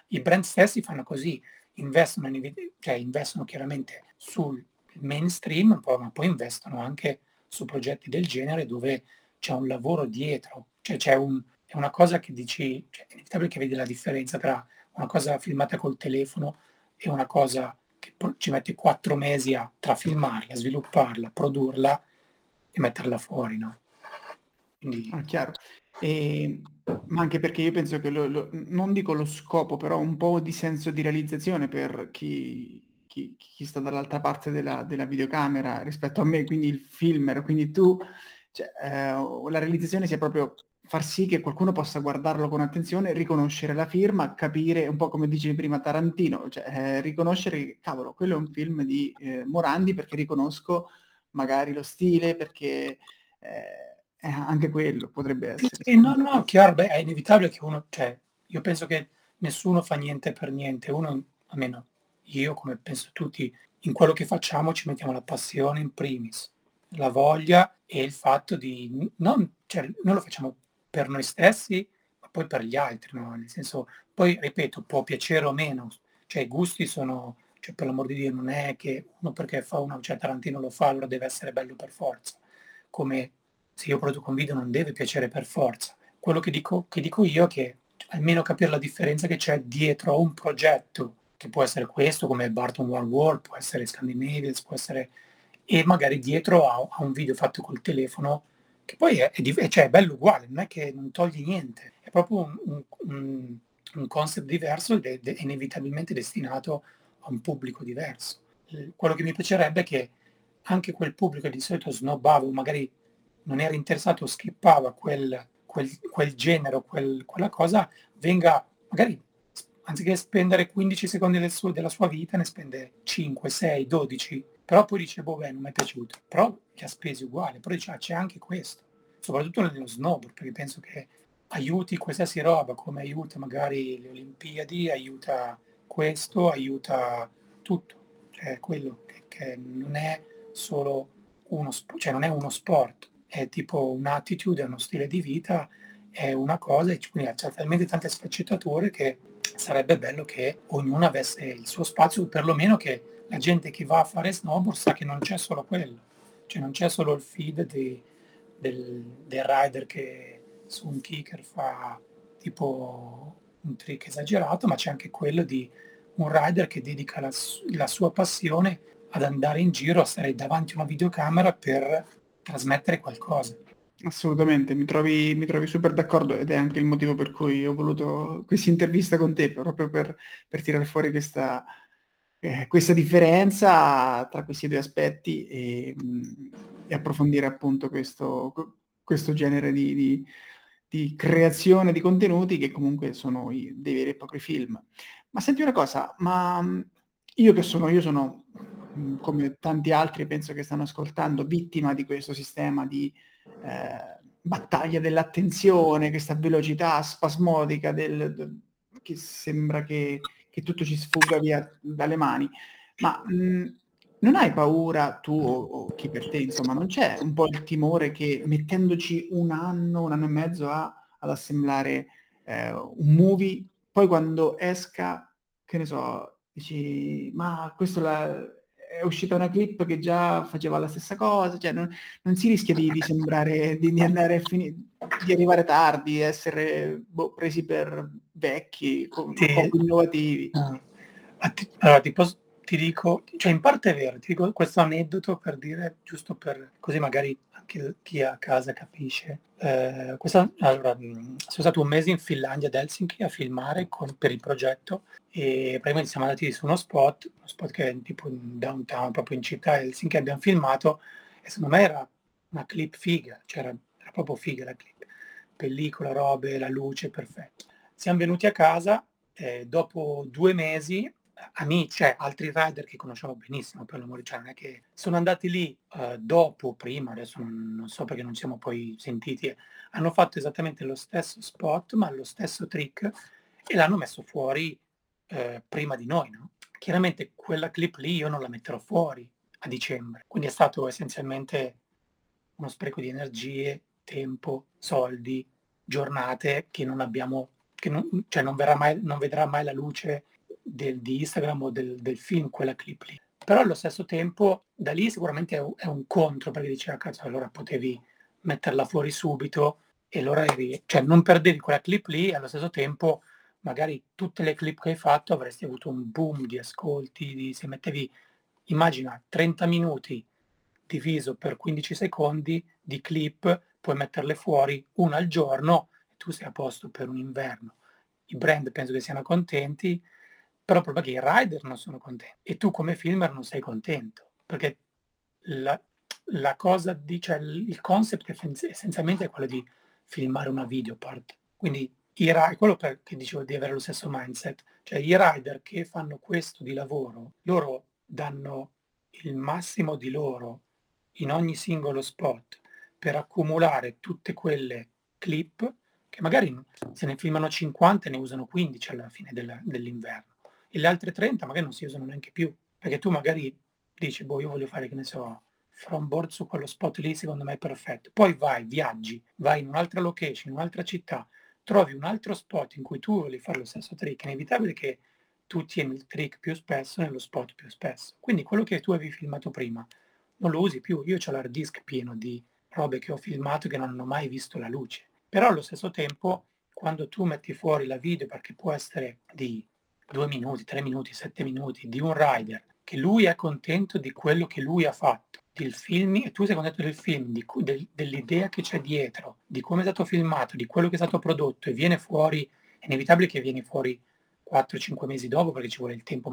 Speaker 1: I brand stessi fanno così, investono, in, cioè, investono chiaramente sul mainstream, ma poi investono anche su progetti del genere dove c'è un lavoro dietro, cioè c'è un, è una cosa che dici, cioè, è inevitabile che vedi la differenza tra una cosa filmata col telefono e una cosa che ci mette quattro mesi a tra filmarla, svilupparla, produrla e metterla fuori, no?
Speaker 2: Quindi... Ah, chiaro. E, ma anche perché io penso che lo, lo, non dico lo scopo, però un po' di senso di realizzazione per chi, chi, chi sta dall'altra parte della, della, videocamera rispetto a me, quindi il filmer, quindi tu, cioè, eh, la realizzazione sia proprio far sì che qualcuno possa guardarlo con attenzione, riconoscere la firma, capire un po' come dicevi prima Tarantino, cioè eh, riconoscere che cavolo, quello è un film di eh, Morandi perché riconosco magari lo stile, perché eh, anche quello potrebbe essere.
Speaker 1: Sì, no, no, chiaro, beh, è inevitabile che uno, cioè, io penso che nessuno fa niente per niente, uno, almeno io come penso tutti, in quello che facciamo ci mettiamo la passione in primis, la voglia e il fatto di, non, cioè, noi lo facciamo per noi stessi, ma poi per gli altri, no? Nel senso, poi ripeto, può piacere o meno, cioè i gusti sono, cioè per l'amor di Dio, non è che uno perché fa una, cioè Tarantino lo fa, allora deve essere bello per forza, come se io produco un video non deve piacere per forza. Quello che dico, che dico io è che almeno capire la differenza che c'è dietro a un progetto, che può essere questo, come Barton War World, può essere Scandinavians, può essere... e magari dietro a, a un video fatto col telefono, che poi è, è, cioè è bello uguale, non è che non togli niente, è proprio un, un, un concept diverso ed è, inevitabilmente destinato a un pubblico diverso. Quello che mi piacerebbe è che anche quel pubblico di solito snobbava o magari non era interessato o skippava quel, quel, quel genere o quel, quella cosa, venga magari anziché spendere 15 secondi del suo, della sua vita, ne spende 5, 6, 12, però poi dice, boh, beh, non mi è piaciuto. Però li ha spesi uguali, però dice, ah, c'è anche questo, soprattutto nello snowboard, perché penso che aiuti qualsiasi roba, come aiuta magari le Olimpiadi, aiuta questo, aiuta tutto. Cioè, quello che, che non è solo uno, cioè non è uno sport, è tipo un'attitude, uno stile di vita, è una cosa, e quindi ha talmente tante sfaccettature che sarebbe bello che ognuno avesse il suo spazio, perlomeno che la gente che va a fare snowboard sa che non c'è solo quello, cioè non c'è solo il feed di, del, del rider che su un kicker fa tipo un trick esagerato, ma c'è anche quello di un rider che dedica la, la sua passione ad andare in giro, a stare davanti a una videocamera per trasmettere qualcosa.
Speaker 2: Assolutamente, mi trovi, mi trovi super d'accordo ed è anche il motivo per cui ho voluto questa intervista con te, proprio per, per tirare fuori questa, eh, questa differenza tra questi due aspetti e, e approfondire appunto questo, questo genere di, di, di, creazione di contenuti che comunque sono i, dei veri e propri film. Ma senti una cosa, ma io che sono, io sono come tanti altri penso che stanno ascoltando, vittima di questo sistema di eh, battaglia dell'attenzione, questa velocità spasmodica del, del, che sembra che, che, tutto ci sfugga via dalle mani. Ma mh, non hai paura tu o, o, chi per te, insomma, non c'è un po' il timore che mettendoci un anno, un anno e mezzo a, ad assemblare eh, un movie poi quando esca, che ne so, dici, ma questo la, è uscita una clip che già faceva la stessa cosa, cioè non, non si rischia di, di sembrare, di, di, andare a finire, di arrivare tardi, essere boh, presi per vecchi, con, sì. poco innovativi.
Speaker 1: Ah. Allora, ti, posso, ti dico, cioè in parte è vero, ti dico questo aneddoto per dire, giusto per così magari anche chi è a casa capisce. Eh, questa, allora, sono stato un mese in Finlandia ad Helsinki a filmare con, per il progetto e praticamente siamo andati su uno spot, uno spot che è tipo in downtown, proprio in città Helsinki, abbiamo filmato e secondo me era una clip figa, cioè era, era proprio figa la clip, pellicola, robe, la luce, perfetto. Siamo venuti a casa eh, dopo due mesi amici, cioè altri rider che conosciamo benissimo per l'amore, cioè non è che sono andati lì uh, dopo, prima, adesso non, non, so perché non siamo poi sentiti, hanno fatto esattamente lo stesso spot, ma lo stesso trick e l'hanno messo fuori uh, prima di noi, no? Chiaramente quella clip lì io non la metterò fuori a dicembre, quindi è stato essenzialmente uno spreco di energie, tempo, soldi, giornate che non abbiamo, che non, cioè non, mai, non vedrà mai la luce del, di Instagram o del, del, film, quella clip lì. Però allo stesso tempo da lì sicuramente è un, è un contro perché diceva cazzo allora potevi metterla fuori subito e allora eri, cioè non perdevi quella clip lì e allo stesso tempo magari tutte le clip che hai fatto avresti avuto un boom di ascolti, di, se mettevi, immagina 30 minuti diviso per 15 secondi di clip, puoi metterle fuori una al giorno e tu sei a posto per un inverno. I brand penso che siano contenti, però proprio che i rider non sono contenti e tu come filmer non sei contento, perché la, la cosa di, cioè il concept essenzialmente è quello di filmare una video part. Quindi i rider, quello che dicevo di avere lo stesso mindset, cioè i rider che fanno questo di lavoro, loro danno il massimo di loro in ogni singolo spot per accumulare tutte quelle clip che magari se ne filmano 50 e ne usano 15 alla fine della, dell'inverno e le altre 30 magari non si usano neanche più, perché tu magari dici, boh, io voglio fare, che ne so, from board su quello spot lì, secondo me è perfetto. Poi vai, viaggi, vai in un'altra location, in un'altra città, trovi un altro spot in cui tu vuoi fare lo stesso trick, è inevitabile che tu tieni il trick più spesso nello spot più spesso. Quindi quello che tu avevi filmato prima non lo usi più. Io ho l'hard disk pieno di robe che ho filmato che non hanno mai visto la luce. Però allo stesso tempo, quando tu metti fuori la video, perché può essere di due minuti, tre minuti, sette minuti di un rider, che lui è contento di quello che lui ha fatto, del film, e tu sei contento del film, di, del, dell'idea che c'è dietro, di come è stato filmato, di quello che è stato prodotto e viene fuori, è inevitabile che viene fuori 4-5 mesi dopo perché ci vuole il tempo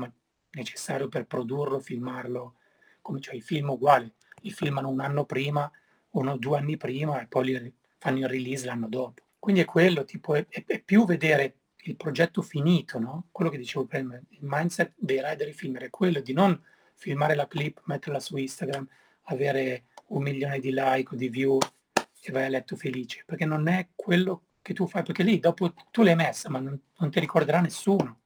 Speaker 1: necessario per produrlo, filmarlo, come cioè i film uguali, li filmano un anno prima, uno o due anni prima e poi li fanno il release l'anno dopo. Quindi è quello, tipo, è, è più vedere il progetto finito, no? quello che dicevo prima, il mindset dei rider e filmer è quello di non filmare la clip, metterla su Instagram, avere un milione di like o di view e vai a letto felice, perché non è quello che tu fai, perché lì dopo tu l'hai messa, ma non, non ti ricorderà nessuno,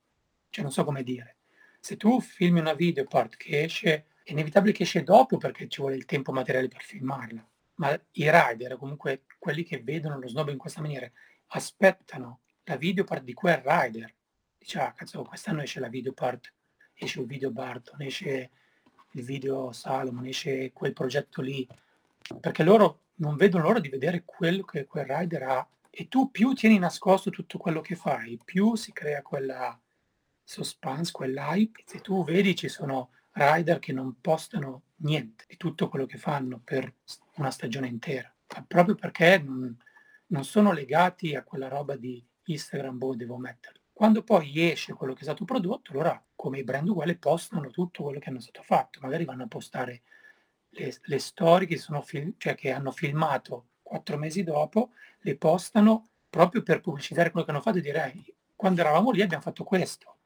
Speaker 1: cioè non so come dire. Se tu filmi una video part che esce, è inevitabile che esce dopo perché ci vuole il tempo materiale per filmarla, ma i rider, comunque quelli che vedono lo snob in questa maniera, aspettano la videopart di quel rider. Dice, ah cazzo, quest'anno esce la videopart, esce il video Barton, esce il video Salomon, esce quel progetto lì, perché loro non vedono l'ora di vedere quello che quel rider ha e tu più tieni nascosto tutto quello che fai, più si crea quella suspense, quell'hype. Se tu vedi ci sono rider che non postano niente di tutto quello che fanno per una stagione intera, proprio perché non sono legati a quella roba di Instagram, boh, devo metterlo. Quando poi esce quello che è stato prodotto, allora come i brand uguali postano tutto quello che hanno stato fatto. Magari vanno a postare le, le storie che, sono film, cioè che hanno filmato quattro mesi dopo, le postano proprio per pubblicizzare quello che hanno fatto e dire quando eravamo lì abbiamo fatto questo,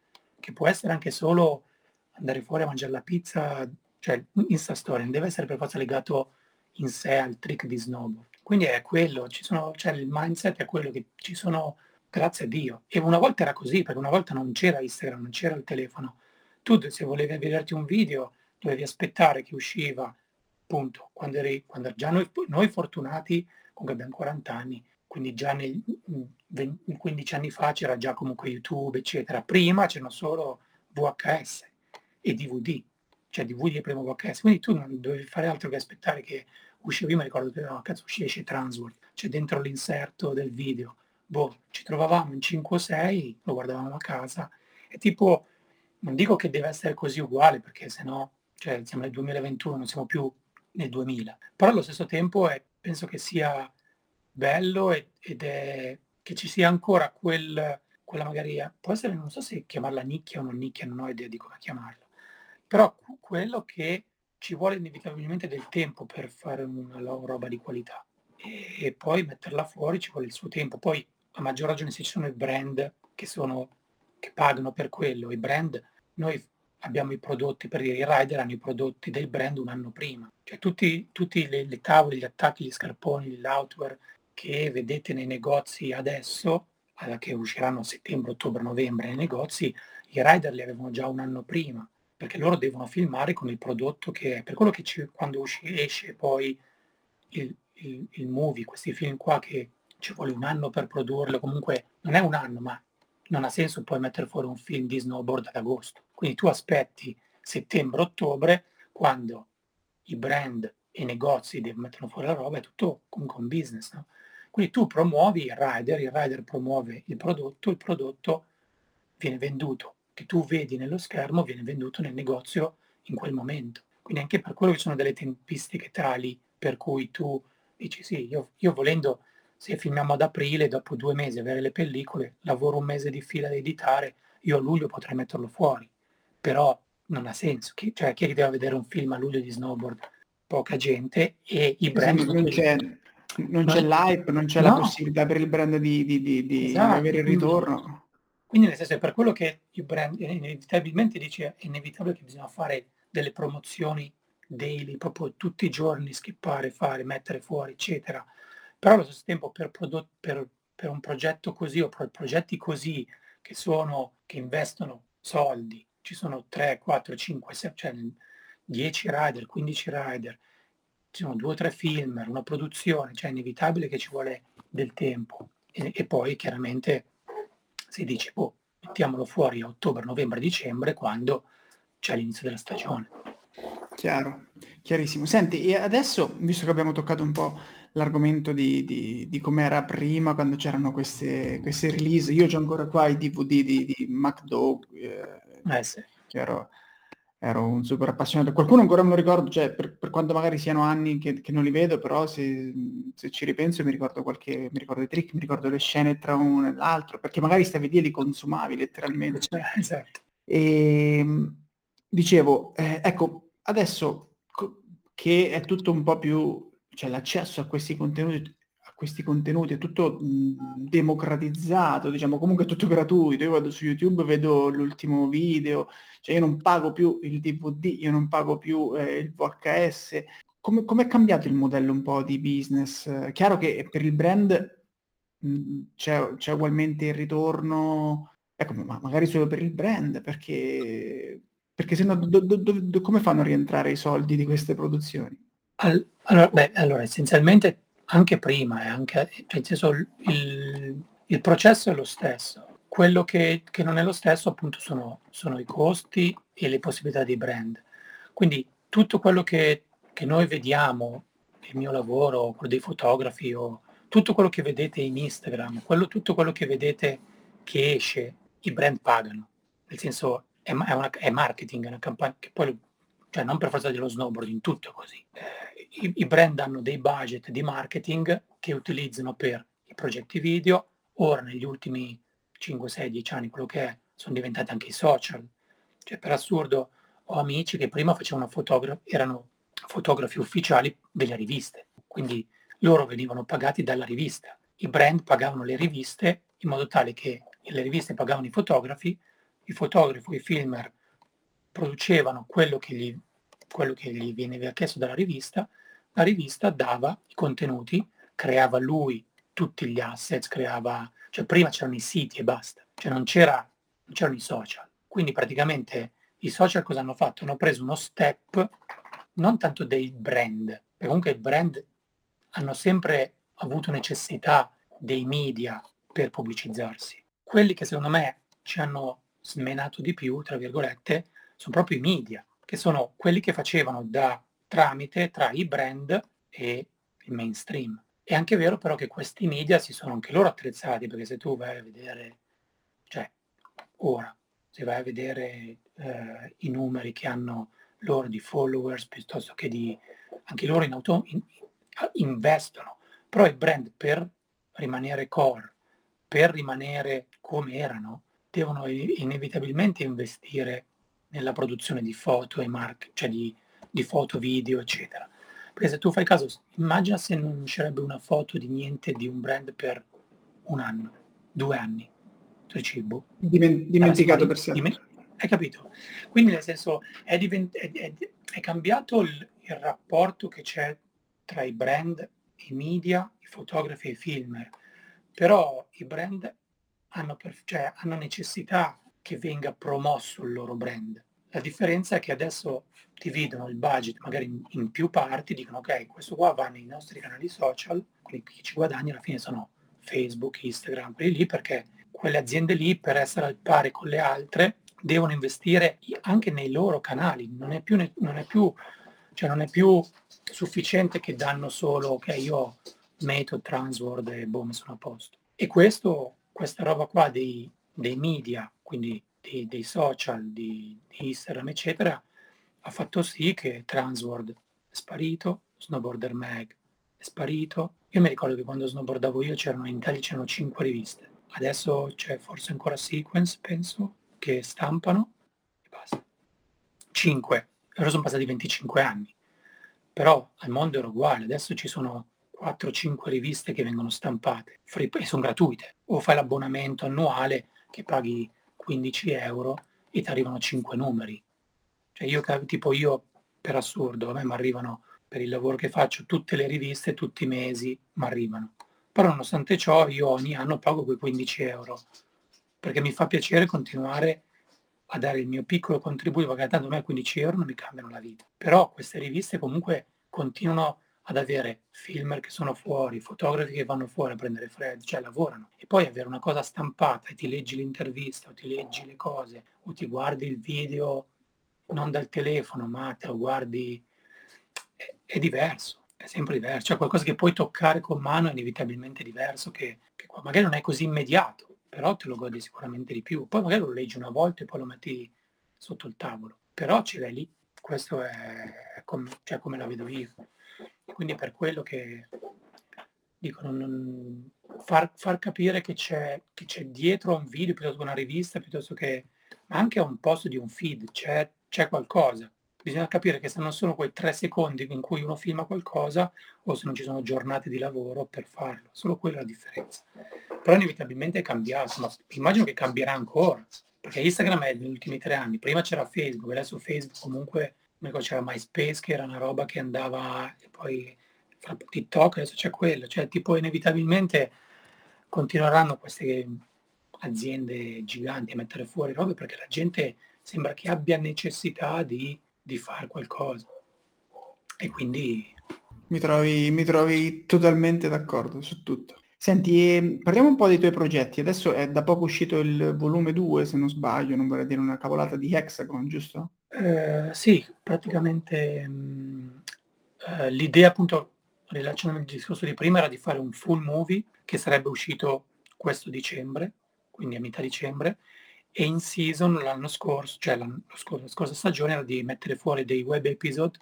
Speaker 1: che può essere anche solo andare fuori a mangiare la pizza, cioè Insta Story, non deve essere per forza legato in sé al trick di snowboard. Quindi è quello, ci sono, cioè il mindset è quello che ci sono grazie a Dio. E una volta era così, perché una volta non c'era Instagram, non c'era il telefono. Tu se volevi vederti un video dovevi aspettare che usciva, appunto, quando, eri, quando già noi, noi fortunati, comunque abbiamo 40 anni, quindi già nel, 15 anni fa c'era già comunque YouTube, eccetera. Prima c'erano solo VHS e DVD, cioè DVD e primo VHS, quindi tu non dovevi fare altro che aspettare che usciva, io mi ricordo che no, cazzo uscisce Transworld, c'è dentro l'inserto del video, boh, ci trovavamo in 5 o 6, lo guardavamo a casa, e tipo, non dico che deve essere così uguale, perché sennò, cioè siamo nel 2021, non siamo più nel 2000, però allo stesso tempo è, penso che sia bello ed è che ci sia ancora quel, quella magari, può essere, non so se chiamarla nicchia o non nicchia, non ho idea di come chiamarla, però quello che ci vuole inevitabilmente del tempo per fare una roba di qualità e poi metterla fuori ci vuole il suo tempo. Poi a maggior ragione se ci sono i brand che, sono, che pagano per quello, i brand, noi abbiamo i prodotti, per dire i rider hanno i prodotti del brand un anno prima, cioè tutti, tutti le, le tavole, gli attacchi, gli scarponi, l'outwear, che vedete nei negozi adesso, che usciranno a settembre, ottobre, novembre nei negozi, i rider li avevano già un anno prima, perché loro devono filmare con il prodotto che è. Per quello che ci, quando usci, esce poi il, il, il movie, questi film qua che ci vuole un anno per produrlo, comunque non è un anno, ma non ha senso poi mettere fuori un film di snowboard ad agosto. Quindi tu aspetti settembre-ottobre quando i brand e i negozi mettono fuori la roba, è tutto comunque un business. No? Quindi tu promuovi il rider, il rider promuove il prodotto, il prodotto viene venduto, che tu vedi nello schermo, viene venduto nel negozio in quel momento. Quindi anche per quello che sono delle tempistiche tali per cui tu dici sì, io, io volendo, se filmiamo ad aprile, dopo due mesi avere le pellicole, lavoro un mese di fila ad editare, io a luglio potrei metterlo fuori, però non ha senso. Chi, cioè, chi è che deve vedere un film a luglio di snowboard? Poca gente e i brand...
Speaker 2: non c'è, non c'è l'hype, non c'è no. la possibilità per il brand di, di, di, di esatto, avere il ritorno.
Speaker 1: Quindi nel senso è per quello che il brand inevitabilmente dice è inevitabile che bisogna fare delle promozioni daily, proprio tutti i giorni, skippare, fare, mettere fuori, eccetera. Però allo stesso tempo per, prodotto, per, per un progetto così o per progetti così che sono, che investono soldi, ci sono 3, 4, 5, 6, cioè 10 rider, 15 rider, ci sono due o tre film, una produzione, cioè è inevitabile che ci vuole del tempo. E, e poi chiaramente si dice, boh, mettiamolo fuori a ottobre, novembre, dicembre, quando c'è l'inizio della stagione.
Speaker 2: Chiaro, chiarissimo. Senti, e adesso, visto che abbiamo toccato un po' l'argomento di, di, di com'era prima, quando c'erano queste, queste release, io ho ancora qua i DVD di, di MacDog, eh,
Speaker 1: eh sì.
Speaker 2: chiaro, ero un super appassionato. Qualcuno ancora me lo ricordo, cioè per, per quanto magari siano anni che, che, non li vedo, però se, se, ci ripenso mi ricordo qualche, mi ricordo i trick, mi ricordo le scene tra uno e l'altro, perché magari stavi lì e li consumavi letteralmente.
Speaker 1: Cioè, esatto.
Speaker 2: E ehm, dicevo, eh, ecco, adesso co- che è tutto un po' più, cioè l'accesso a questi contenuti questi contenuti, è tutto mh, democratizzato, diciamo, comunque è tutto gratuito. Io vado su YouTube, vedo l'ultimo video, cioè io non pago più il DVD, io non pago più eh, il VHS. Come è cambiato il modello un po' di business? Chiaro che per il brand mh, c'è, c'è, ugualmente il ritorno, ecco, ma magari solo per il brand, perché, perché se no do, do, do, come fanno a rientrare i soldi di queste produzioni?
Speaker 1: Allora, beh, allora, essenzialmente anche prima, e anche, cioè, senso, il, il, processo è lo stesso. Quello che, che non è lo stesso appunto sono, sono, i costi e le possibilità di brand. Quindi tutto quello che, che noi vediamo, il mio lavoro, quello dei fotografi o tutto quello che vedete in Instagram, quello, tutto quello che vedete che esce, i brand pagano. Nel senso è, è, una, è marketing, è una campagna che poi, cioè non per forza dello snowboard, in tutto così. Eh, i, i brand hanno dei budget di marketing che utilizzano per i progetti video, ora negli ultimi 5, 6, 10 anni, quello che è, sono diventati anche i social. Cioè, per assurdo, ho amici che prima facevano fotografi, erano fotografi ufficiali delle riviste, quindi loro venivano pagati dalla rivista. I brand pagavano le riviste in modo tale che le riviste pagavano i fotografi, i fotografi, i filmer producevano quello che gli, quello che gli veniva chiesto dalla rivista la rivista dava i contenuti, creava lui tutti gli assets, creava, cioè prima c'erano i siti e basta, cioè non, c'era, non c'erano i social. Quindi praticamente i social cosa hanno fatto? Hanno preso uno step non tanto dei brand, perché comunque i brand hanno sempre avuto necessità dei media per pubblicizzarsi. Quelli che secondo me ci hanno smenato di più, tra virgolette, sono proprio i media, che sono quelli che facevano da tramite tra i brand e il mainstream. È anche vero però che questi media si sono anche loro attrezzati, perché se tu vai a vedere, cioè ora, se vai a vedere eh, i numeri che hanno loro di followers piuttosto che di anche loro in auto in, investono, però i brand per rimanere core, per rimanere come erano, devono inevitabilmente investire nella produzione di foto e marche, cioè di, di foto, video, eccetera. Perché se tu fai caso, immagina se non uscirebbe una foto di niente di un brand per un anno, due anni. Tu cibo.
Speaker 2: Dimen- dimenticato per sempre. Diment-
Speaker 1: hai capito? Quindi nel senso è, divent- è, è, è cambiato il, il, rapporto che c'è tra i brand, i media, i fotografi e i filmer. Però i brand hanno, per, cioè, hanno necessità che venga promosso il loro brand. La differenza è che adesso dividono il budget magari in, in, più parti, dicono ok, questo qua va nei nostri canali social, quelli che ci guadagni alla fine sono Facebook, Instagram, quelli lì, perché quelle aziende lì per essere al pari con le altre devono investire anche nei loro canali, non è più, non è più, cioè non è più sufficiente che danno solo, ok, io ho Method, Transword e boom, sono a posto. E questo, questa roba qua dei, dei media, quindi dei, dei social, di, di, Instagram, eccetera, ha fatto sì che Transword è sparito, Snowboarder Mag è sparito. Io mi ricordo che quando snowboardavo io c'erano in Italia c'erano cinque riviste. Adesso c'è forse ancora Sequence, penso, che stampano e basta. 5. Ora sono passati 25 anni. Però al mondo era uguale, adesso ci sono 4-5 riviste che vengono stampate e sono gratuite. O fai l'abbonamento annuale che paghi 15 euro e ti arrivano 5 numeri. Cioè io, tipo io, per assurdo, a me mi arrivano, per il lavoro che faccio, tutte le riviste, tutti i mesi mi arrivano. Però nonostante ciò io ogni anno pago quei 15 euro perché mi fa piacere continuare a dare il mio piccolo contributo, perché tanto a me 15 euro non mi cambiano la vita. Però queste riviste comunque continuano ad avere filmer che sono fuori, fotografi che vanno fuori a prendere freddo, cioè lavorano. E poi avere una cosa stampata e ti leggi l'intervista o ti leggi le cose o ti guardi il video non dal telefono ma te lo guardi, è, è diverso, è sempre diverso. Cioè qualcosa che puoi toccare con mano è inevitabilmente diverso, che, che magari non è così immediato però te lo godi sicuramente di più. Poi magari lo leggi una volta e poi lo metti sotto il tavolo, però ce l'hai lì. Questo è come, cioè, come la vedo io. Quindi per quello che dico, non, far, far, capire che c'è, che c'è dietro a un video piuttosto che una rivista, piuttosto che, ma anche a un posto di un feed, c'è, c'è qualcosa. Bisogna capire che se non sono quei tre secondi in cui uno filma qualcosa o se non ci sono giornate di lavoro per farlo. Solo quella è la differenza. Però inevitabilmente è cambiato, ma immagino che cambierà ancora. Perché Instagram è negli ultimi tre anni. Prima c'era Facebook, adesso Facebook comunque, come c'era MySpace che era una roba che andava e poi fra TikTok adesso c'è quello. Cioè tipo inevitabilmente continueranno queste aziende giganti a mettere fuori robe perché la gente sembra che abbia necessità di di fare qualcosa. E quindi...
Speaker 2: Mi trovi, mi trovi totalmente d'accordo su tutto. Senti, ehm, parliamo un po' dei tuoi progetti. Adesso è da poco uscito il volume 2, se non sbaglio, non vorrei dire una cavolata di Hexagon, giusto?
Speaker 1: Eh, sì, praticamente mh, mm, eh, l'idea appunto, rilacciando il discorso di prima, era di fare un full movie che sarebbe uscito questo dicembre, quindi a metà dicembre, e in season l'anno scorso, cioè l'anno scorso, la scorsa stagione era di mettere fuori dei web episode,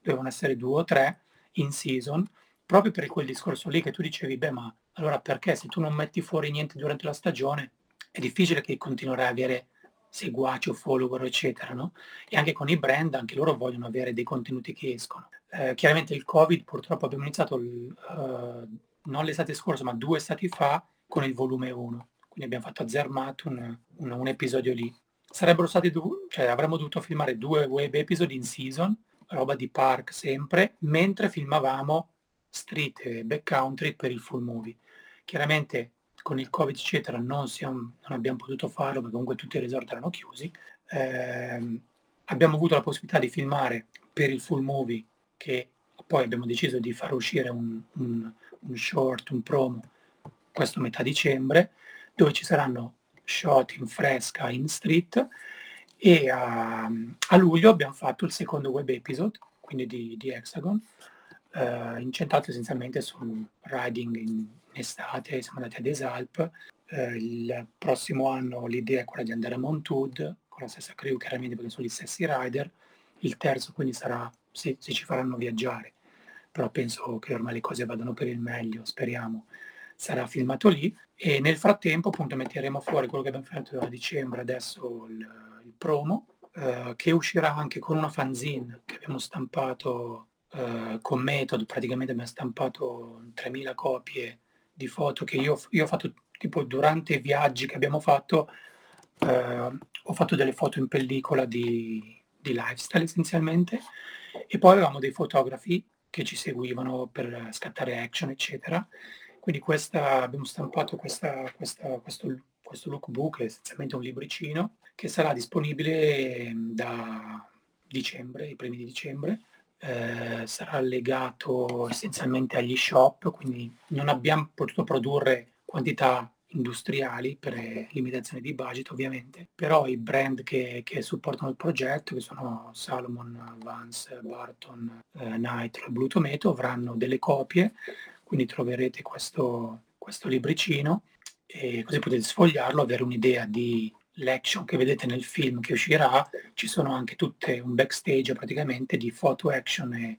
Speaker 1: dovevano essere due o tre in season, proprio per quel discorso lì che tu dicevi, beh ma allora perché se tu non metti fuori niente durante la stagione è difficile che continuerai a avere seguaci o follower eccetera, no? E anche con i brand, anche loro vogliono avere dei contenuti che escono. Eh, chiaramente il Covid purtroppo abbiamo iniziato uh, non l'estate scorsa ma due stati fa con il volume 1 quindi abbiamo fatto a Zermatt un, un, un episodio lì. Sarebbero stati due, cioè avremmo dovuto filmare due web episodi in season, roba di park sempre, mentre filmavamo street e backcountry per il full movie. Chiaramente con il covid eccetera non, siamo, non abbiamo potuto farlo perché comunque tutti i resort erano chiusi. Eh, abbiamo avuto la possibilità di filmare per il full movie che poi abbiamo deciso di far uscire un, un, un short, un promo questo metà dicembre, dove ci saranno shot in fresca in street e a, a luglio abbiamo fatto il secondo web episode, quindi di, di Hexagon, eh, incentrato essenzialmente sul riding in, in estate, siamo andati ad Esalp, eh, il prossimo anno l'idea è quella di andare a Mount Hood, con la stessa crew chiaramente perché sono gli stessi rider, il terzo quindi sarà se, se ci faranno viaggiare, però penso che ormai le cose vadano per il meglio, speriamo, sarà filmato lì. E nel frattempo appunto metteremo fuori quello che abbiamo fatto a dicembre, adesso il, il promo, eh, che uscirà anche con una fanzine che abbiamo stampato eh, con Method, praticamente abbiamo stampato 3000 copie di foto che io, io ho fatto tipo durante i viaggi che abbiamo fatto, eh, ho fatto delle foto in pellicola di, di lifestyle essenzialmente e poi avevamo dei fotografi che ci seguivano per scattare action, eccetera. Quindi questa, abbiamo stampato questa, questa, questo, questo lookbook, essenzialmente un libricino, che sarà disponibile da dicembre, i primi di dicembre. Eh, sarà legato essenzialmente agli shop, quindi non abbiamo potuto produrre quantità industriali per limitazione di budget ovviamente, però i brand che, che supportano il progetto, che sono Salomon, Vance, Barton, eh, Nitro Blue Tomato, avranno delle copie, quindi troverete questo, questo libricino e così potete sfogliarlo, avere un'idea di l'action che vedete nel film che uscirà, ci sono anche tutte un backstage praticamente di foto action e,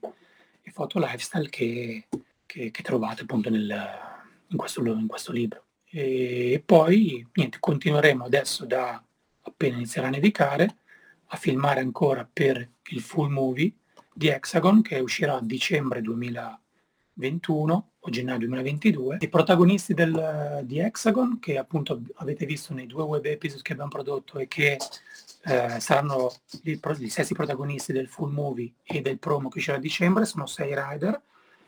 Speaker 1: e foto lifestyle che, che, che trovate appunto nel, in, questo, in questo libro. E poi niente, continueremo adesso da appena inizierà a nevicare a filmare ancora per il full movie di Hexagon che uscirà a dicembre 2021 o gennaio 2022. I protagonisti del, di Hexagon che appunto avete visto nei due web episodi che abbiamo prodotto e che eh, saranno gli, gli, stessi protagonisti del full movie e del promo che uscirà a dicembre sono sei rider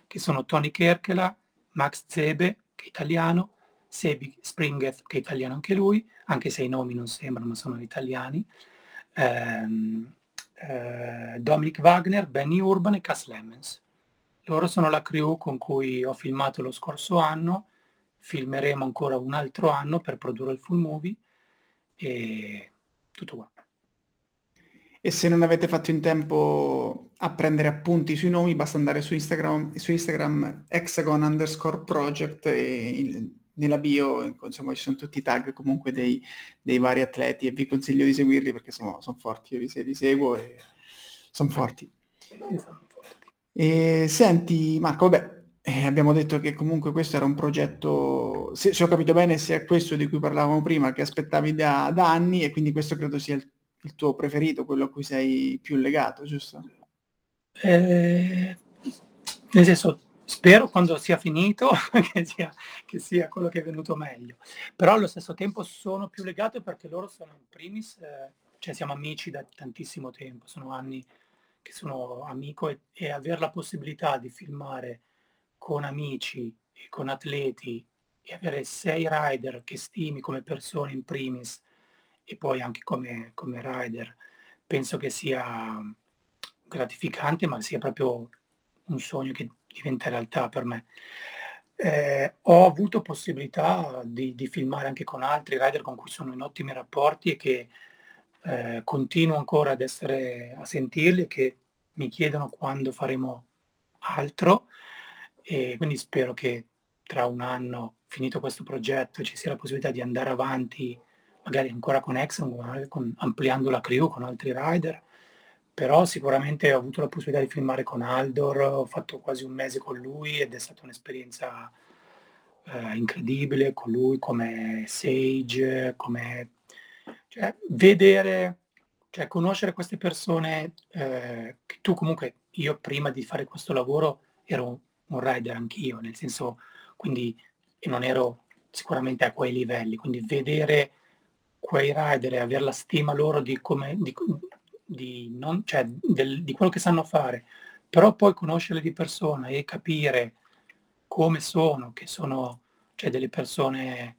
Speaker 1: che sono Tony Kerkela, Max Zebe che è italiano, Sebi Springeth, che è italiano anche lui, anche se i nomi non sembrano, ma sono italiani, ehm, eh, Dominic Wagner, Benny Urban e Cass Lemons. Loro sono la crew con cui ho filmato lo scorso anno, filmeremo ancora un altro anno per produrre il full movie e tutto qua.
Speaker 2: E se non avete fatto in tempo a prendere appunti sui nomi, basta andare su Instagram, su Instagram hexagon underscore project e nella bio insomma ci sono tutti i tag comunque dei, dei vari atleti e vi consiglio di seguirli perché sono, sono forti, io li, li seguo e sono forti. E, senti Marco, vabbè, eh, abbiamo detto che comunque questo era un progetto, se, se, ho capito bene, se è questo di cui parlavamo prima, che aspettavi da, da anni e quindi questo credo sia il, il, tuo preferito, quello a cui sei più legato, giusto?
Speaker 1: Eh, nel senso, Spero quando sia finito che sia, che sia, quello che è venuto meglio. Però allo stesso tempo sono più legato perché loro sono in primis, eh, cioè siamo amici da tantissimo tempo, sono anni che sono amico e, e avere la possibilità di filmare con amici e con atleti e avere sei rider che stimi come persone in primis e poi anche come, come rider, penso che sia gratificante, ma sia proprio un sogno che diventa realtà per me. Eh, ho avuto possibilità di, di, filmare anche con altri rider con cui sono in ottimi rapporti e che eh, continuo ancora ad essere a sentirli che mi chiedono quando faremo altro. E quindi spero che tra un anno finito questo progetto ci sia la possibilità di andare avanti magari ancora con Exxon, con, ampliando la crew con altri rider. Però sicuramente ho avuto la possibilità di filmare con Aldor, ho fatto quasi un mese con lui ed è stata un'esperienza eh, incredibile con lui come Sage, come cioè, vedere, cioè, conoscere queste persone eh, che tu comunque, io prima di fare questo lavoro ero un, rider anch'io, nel senso, quindi non ero sicuramente a quei livelli, quindi vedere quei rider e avere la stima loro di come, di, di, non, cioè, del, di quello che sanno fare, però poi conoscerle di persona e capire come sono, che sono cioè, delle persone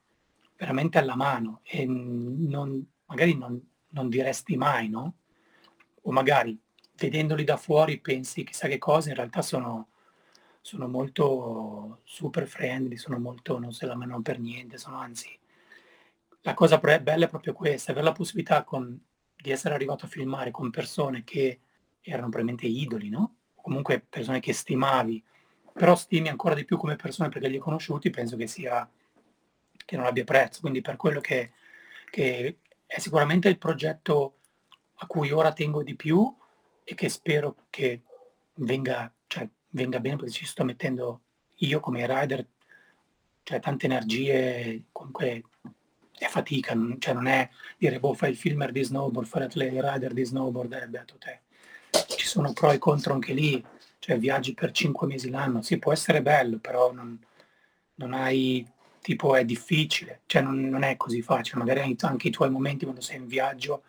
Speaker 1: veramente alla mano e non, magari non, non diresti mai, no? O magari vedendoli da fuori pensi chissà che cosa, in realtà sono, sono molto super friendly, sono molto, non se la menano per niente, sono anzi, la cosa bella è proprio questa, avere la possibilità con, di essere arrivato a filmare con persone che erano probabilmente idoli, no? Comunque persone che stimavi, però stimi ancora di più come persone perché li hai conosciuti, penso che sia, che non abbia prezzo. Quindi per quello che, che è sicuramente il progetto a cui ora tengo di più e che spero che venga, cioè, venga bene perché ci sto mettendo io come rider, cioè tante energie, comunque è fatica, non, cioè non è dire, boh, fai il filmer di snowboard, fare il rider di snowboard, eh, beato te. Ci sono pro e contro anche lì, cioè viaggi per cinque mesi l'anno, sì, può essere bello, però non, non hai, tipo, è difficile, cioè non, non, è così facile, magari anche i tuoi momenti quando sei in viaggio,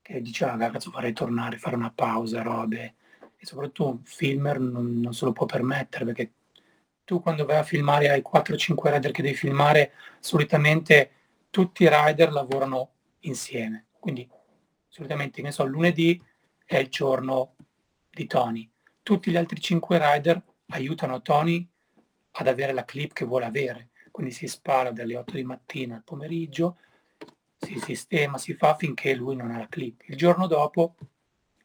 Speaker 1: che dici, ah, cazzo, farei tornare, fare una pausa, robe, e soprattutto un filmer non, non se lo può permettere, perché tu quando vai a filmare hai 4-5 rider che devi filmare, solitamente tutti i rider lavorano insieme. Quindi solitamente, ne so, lunedì è il giorno di Tony. Tutti gli altri cinque rider aiutano Tony ad avere la clip che vuole avere. Quindi si spara dalle 8 di mattina al pomeriggio, si sistema, si fa finché lui non ha la clip. Il giorno dopo,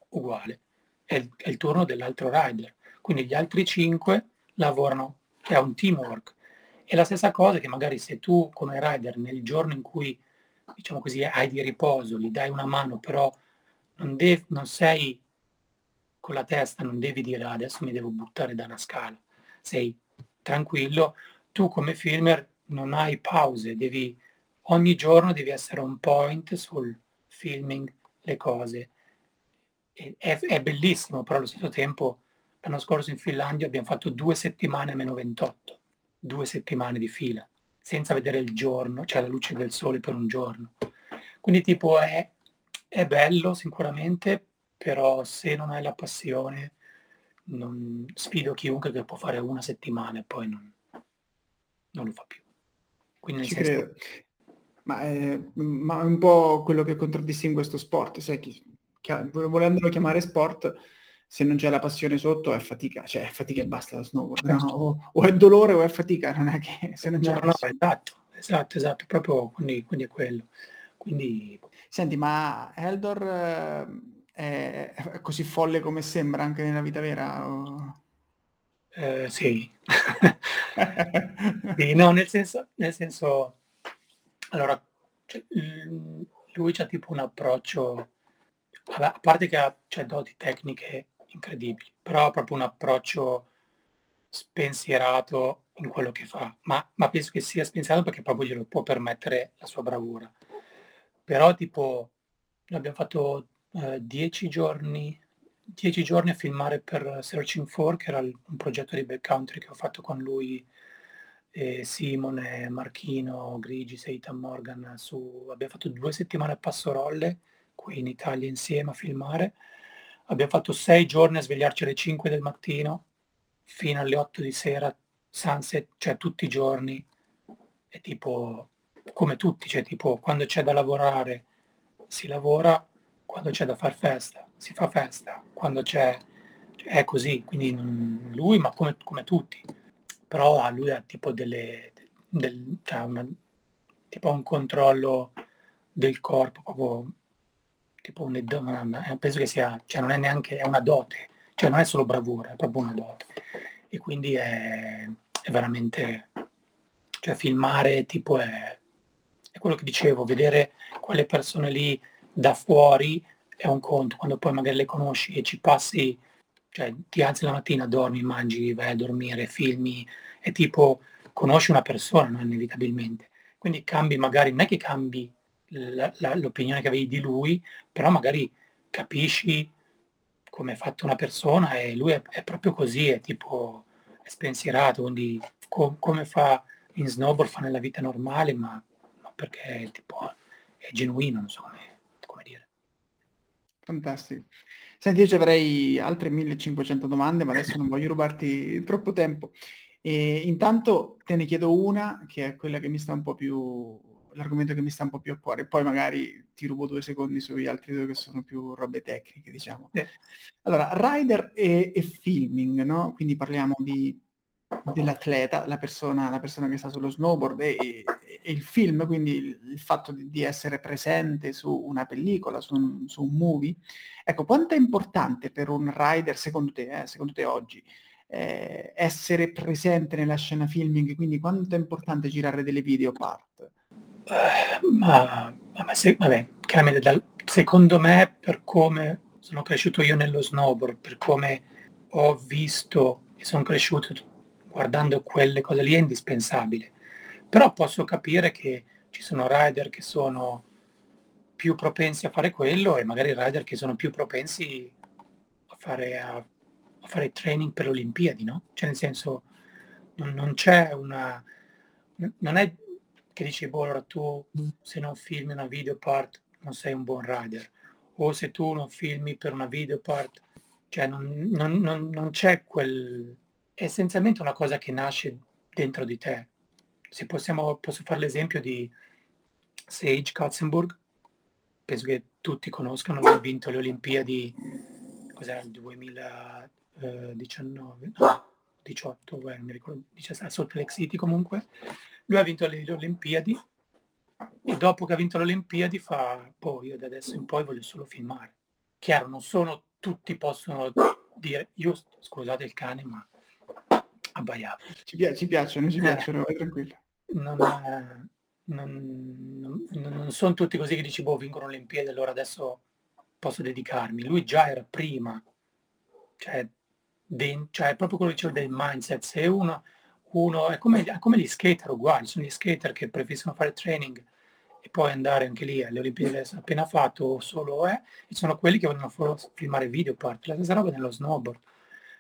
Speaker 1: uguale, è il, è il turno dell'altro rider. Quindi gli altri cinque lavorano, è un teamwork è la stessa cosa che magari se tu come rider nel giorno in cui, diciamo così, hai di riposo, gli dai una mano, però non, dev- non sei con la testa, non devi dire ah, adesso mi devo buttare da una scala, sei tranquillo, tu come filmer non hai pause, devi, ogni giorno devi essere on point sul filming, le cose. È, è, bellissimo, però allo stesso tempo l'anno scorso in Finlandia abbiamo fatto due settimane a meno 28 due settimane di fila, senza vedere il giorno, cioè la luce del sole per un giorno. Quindi tipo è, è bello sicuramente, però se non hai la passione, non, sfido chiunque che può fare una settimana e poi non, non lo fa più.
Speaker 2: Quindi Ci senso... Ma è, ma è, un po' quello che contraddistingue questo sport, sai, chi, chi, volendolo chiamare sport, se non c'è la passione sotto è fatica, cioè è fatica e basta lo snowboard, no? o, o, è dolore o è fatica, non è che se non c'è no,
Speaker 1: no, esatto, esatto, esatto, proprio quindi, quindi è quello. Quindi...
Speaker 2: Senti, ma Eldor eh, è, è, così folle come sembra anche nella vita vera? O...
Speaker 1: Eh, sì. sì, no, nel senso, nel senso allora, cioè, lui c'ha tipo un approccio, a parte che ha cioè, doti tecniche incredibili, però ha proprio un approccio spensierato in quello che fa, ma, ma penso che sia spensierato perché proprio glielo può permettere la sua bravura. Però tipo, abbiamo fatto eh, dieci giorni, dieci giorni a filmare per Searching For, che era un progetto di backcountry che ho fatto con lui, e Simone, Marchino, Grigi, Seitan Morgan, su, abbiamo fatto due settimane a Passorolle, qui in Italia insieme a filmare, Abbiamo fatto sei giorni a svegliarci alle 5 del mattino fino alle 8 di sera, sunset, cioè tutti i giorni. E tipo, come tutti, cioè tipo quando c'è da lavorare si lavora, quando c'è da far festa si fa festa, quando c'è, è così, quindi lui ma come, come, tutti. Però lui ha tipo delle, del, cioè una, tipo un controllo del corpo proprio tipo un, una, penso che sia, cioè non è neanche, è una dote, cioè non è solo bravura, è proprio una dote. E quindi è, è veramente, cioè filmare tipo è, è quello che dicevo, vedere quelle persone lì da fuori è un conto, quando poi magari le conosci e ci passi, cioè ti alzi la mattina, dormi, mangi, vai a dormire, filmi, è tipo conosci una persona, no? inevitabilmente. Quindi cambi magari, non è che cambi la, la, l'opinione che avevi di lui, però magari capisci come è fatta una persona e lui è, è proprio così, è tipo è spensierato, quindi com, come fa in snowboard, fa nella vita normale, ma, ma perché tipo, è genuino, non.
Speaker 2: Fantastico. Senti, io ci avrei altre 1500 domande, ma adesso non voglio rubarti troppo tempo. E intanto te ne chiedo una, che è quella che mi sta un po' più l'argomento che mi sta un po' più a cuore. Poi magari ti rubo due secondi sugli altri due che sono più robe tecniche, diciamo. Allora, rider e, e, filming, no? Quindi parliamo di dell'atleta, la persona, la persona che sta sullo snowboard e, e, e il film, quindi il, il fatto di, di, essere presente su una pellicola, su un, su un, movie. Ecco, quanto è importante per un rider, secondo te, eh, secondo te oggi, eh, essere presente nella scena filming, quindi quanto è importante girare delle video part?
Speaker 1: Uh, ma, ma se, vabbè, chiaramente dal, secondo me per come sono cresciuto io nello snowboard, per come ho visto e sono cresciuto guardando quelle cose lì è indispensabile. Però posso capire che ci sono rider che sono più propensi a fare quello e magari rider che sono più propensi a fare, a, a fare training per le Olimpiadi, no? Cioè nel senso non, non c'è una... non è che dici, boh, allora tu se non filmi una video part non sei un buon rider o se tu non filmi per una video part, cioè non, non, non, non c'è quel... è essenzialmente una cosa che nasce dentro di te. Se possiamo, posso fare l'esempio di Sage Katzenburg, penso che tutti conoscano, ha vinto le Olimpiadi, cos'era il 2019? No, 18, beh, mi ricordo, 17, a Salt Lake City comunque. Lui ha vinto le Olimpiadi e dopo che ha vinto le Olimpiadi fa, poi io da adesso in poi voglio solo filmare. Chiaro, non sono tutti possono dire, io scusate il cane, ma abbaiava.
Speaker 2: Ci, pi- ci piacciono, ci eh. piacciono, vai tranquillo.
Speaker 1: Non, è, non, non, non, sono tutti così che dici, boh, vincono le Olimpiadi, allora adesso posso dedicarmi. Lui già era prima, cioè, de, cioè è proprio quello che dicevo del mindset. Se uno, uno è come, è come gli skater uguali, sono gli skater che preferiscono fare training e poi andare anche lì alle Olimpiadi appena fatto solo è, e sono quelli che vogliono filmare video part, la stessa roba nello snowboard.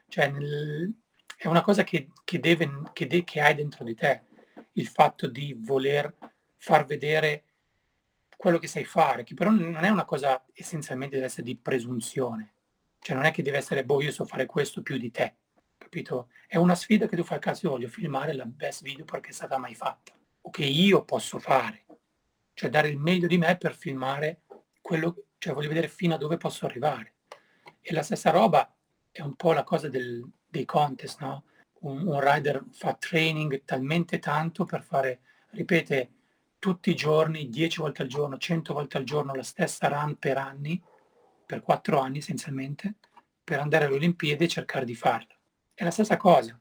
Speaker 1: Cioè nel, è una cosa che, che, deve, che, de, che hai dentro di te, il fatto di voler far vedere quello che sai fare, che però non è una cosa essenzialmente deve essere di presunzione. Cioè non è che deve essere, boh, io so fare questo più di te, capito? È una sfida che tu fai caso, io voglio filmare la best video perché è stata mai fatta, o che io posso fare cioè dare il meglio di me per filmare quello, cioè voglio vedere fino a dove posso arrivare. E la stessa roba è un po' la cosa del, dei contest, no? Un, un rider fa training talmente tanto per fare, ripete, tutti i giorni, 10 volte al giorno, 100 volte al giorno la stessa run per anni, per quattro anni essenzialmente, per andare alle Olimpiadi e cercare di farla. È la stessa cosa,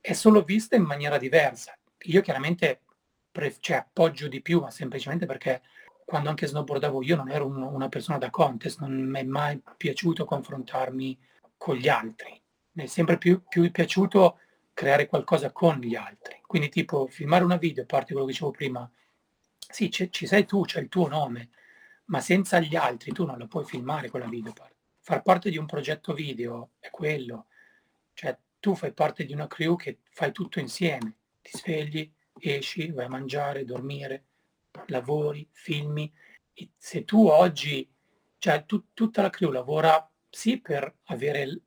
Speaker 1: è solo vista in maniera diversa. Io chiaramente pre- cioè, appoggio di più, ma semplicemente perché quando anche snowboardavo io non ero un, una persona da contest, non mi è mai piaciuto confrontarmi con gli altri. Mi è sempre più, più piaciuto creare qualcosa con gli altri. Quindi tipo filmare una video, a parte quello che dicevo prima, sì, ci sei tu, c'è il tuo nome, ma senza gli altri tu non la puoi filmare quella video. Far parte di un progetto video è quello, cioè tu fai parte di una crew che fai tutto insieme, ti svegli, esci, vai a mangiare, dormire, lavori, filmi. E se tu oggi, cioè tu, tutta la crew lavora sì per avere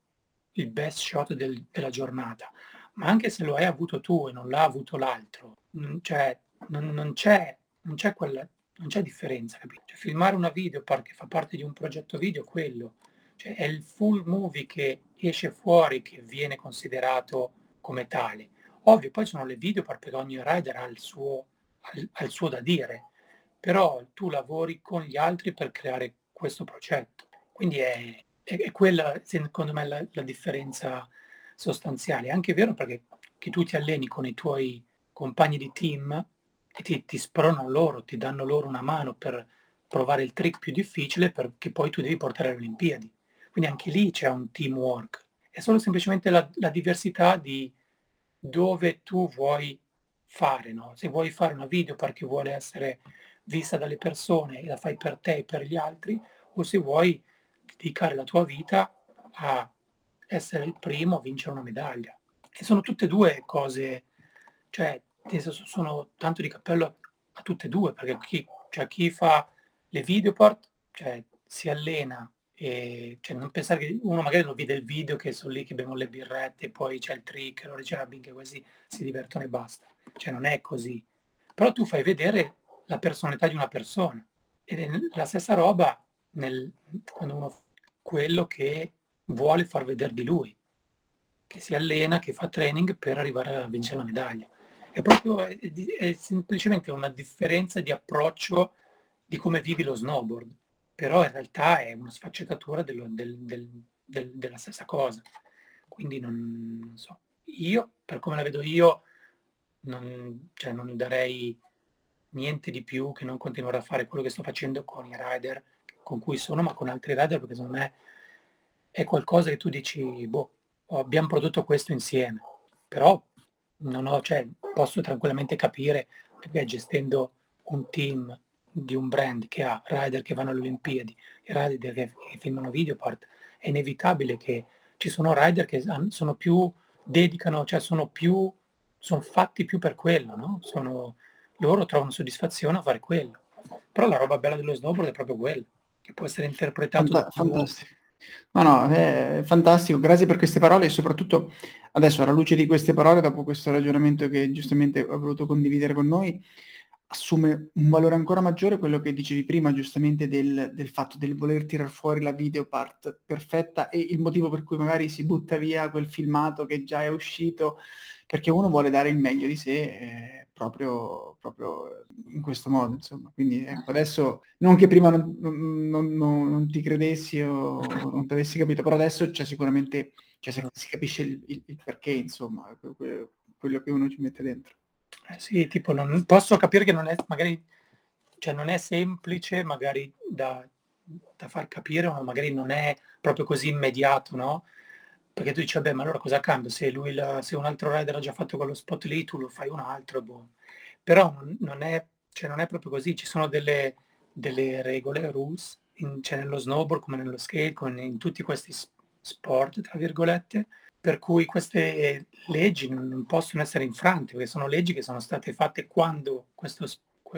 Speaker 1: il, best shot del, della giornata, ma anche se lo hai avuto tu e non l'ha avuto l'altro, cioè, non, non, c'è, non, c'è quella, non c'è differenza, capito? Cioè, filmare una video perché fa parte di un progetto video, quello, cioè, è il full movie che esce fuori che viene considerato come tale. Ovvio, poi sono le video perché ogni rider ha il suo, ha il suo da dire, però tu lavori con gli altri per creare questo progetto. Quindi è, è, quella, secondo me, la, la, differenza sostanziale. È anche vero perché che tu ti alleni con i tuoi compagni di team e ti, ti spronano loro, ti danno loro una mano per provare il trick più difficile perché poi tu devi portare alle Olimpiadi. Quindi anche lì c'è un teamwork. È solo semplicemente la, la diversità di, dove tu vuoi fare, no? Se vuoi fare una video perché vuole essere vista dalle persone e la fai per te e per gli altri, o se vuoi dedicare la tua vita a essere il primo a vincere una medaglia. E sono tutte e due cose, cioè, sono tanto di cappello a tutte e due, perché chi, cioè, chi fa le videoport, cioè, si allena e cioè, non pensare che uno magari lo vede il video che sono lì che bevono le birrette poi c'è il trick, allora dice ah, che questi si divertono e basta. Cioè non è così. Però tu fai vedere la personalità di una persona. Ed è la stessa roba nel, quando uno quello che vuole far vedere di lui. che si allena, che fa training per arrivare a vincere la medaglia. È proprio è, è semplicemente una differenza di approccio di come vivi lo snowboard, però in realtà è una sfaccettatura dello, del, del, del, della stessa cosa. Quindi non, non, so. Io, per come la vedo io, non, cioè non darei niente di più che non continuare a fare quello che sto facendo con i rider con cui sono, ma con altri rider, perché secondo me è qualcosa che tu dici, boh, abbiamo prodotto questo insieme, però non ho, cioè, posso tranquillamente capire perché gestendo un team di un brand che ha rider che vanno alle Olimpiadi e rider che, che filmano videopart, è inevitabile che ci sono rider che sono più, dedicano, cioè sono più, sono fatti più per quello, no? Sono, loro trovano soddisfazione a fare quello. Però la roba bella dello snowboard è proprio quello, che può essere interpretato
Speaker 2: Fanta- fantastico. No, no, è fantastico, grazie per queste parole e soprattutto adesso alla luce di queste parole, dopo questo ragionamento che giustamente ho voluto condividere con noi, assume un valore ancora maggiore quello che dicevi prima, giustamente del, del fatto del voler tirar fuori la video part perfetta e il motivo per cui magari si butta via quel filmato che già è uscito, perché uno vuole dare il meglio di sé eh, proprio, proprio, in questo modo, insomma. Quindi ecco, adesso, non che prima non, non, non, non ti credessi o non ti avessi capito, però adesso c'è sicuramente, cioè, si capisce il, il, il perché, insomma, quello che uno ci mette dentro.
Speaker 1: Eh sì, tipo, non, posso capire che non è magari, cioè non è semplice magari da, da far capire, ma magari non è proprio così immediato, no? Perché tu dici, vabbè, ma allora cosa cambia? Se, lui la, se un altro rider ha già fatto quello spot lì, tu lo fai un altro, boh. Però non, non, è, cioè non è proprio così, ci sono delle, delle regole, rules, in, cioè nello snowboard come nello skate, come in tutti questi sport, tra virgolette, per cui queste leggi non possono essere infrante, perché sono leggi che sono state fatte quando questo,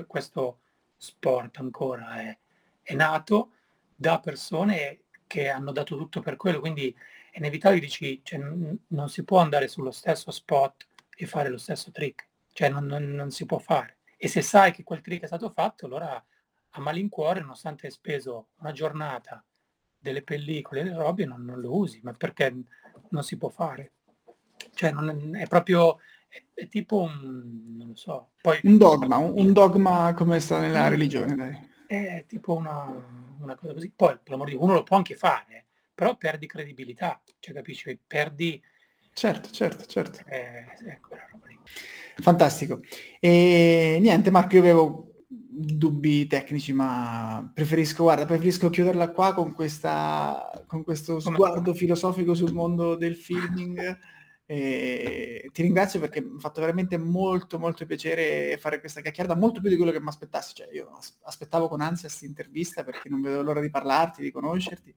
Speaker 1: questo sport ancora è, è, nato da persone che hanno dato tutto per quello, quindi è inevitabile dici, cioè, non, non si può andare sullo stesso spot e fare lo stesso trick, cioè non, non, non, si può fare. E se sai che quel trick è stato fatto, allora a malincuore, nonostante hai speso una giornata delle pellicole e le robe, non, non lo usi, ma perché non si può fare. Cioè, non è, è proprio, è, è, tipo un, non lo so. Poi,
Speaker 2: un dogma, un, un dogma come sta nella religione, dai.
Speaker 1: È tipo una, una cosa così. Poi, per l'amor di Dio, uno lo può anche fare, però perdi credibilità, cioè capisci? Perdi...
Speaker 2: Certo, certo, certo.
Speaker 1: Eh, ecco la roba
Speaker 2: lì. Fantastico. E niente, Marco, io avevo dubbi tecnici, ma preferisco, guarda, preferisco chiuderla qua con, questa, con questo sguardo filosofico sul mondo del filming. E ti ringrazio perché mi ha fatto veramente molto molto piacere fare questa chiacchierata, molto più di quello che mi aspettassi. Cioè, io aspettavo con ansia questa intervista perché non vedo l'ora di parlarti, di conoscerti,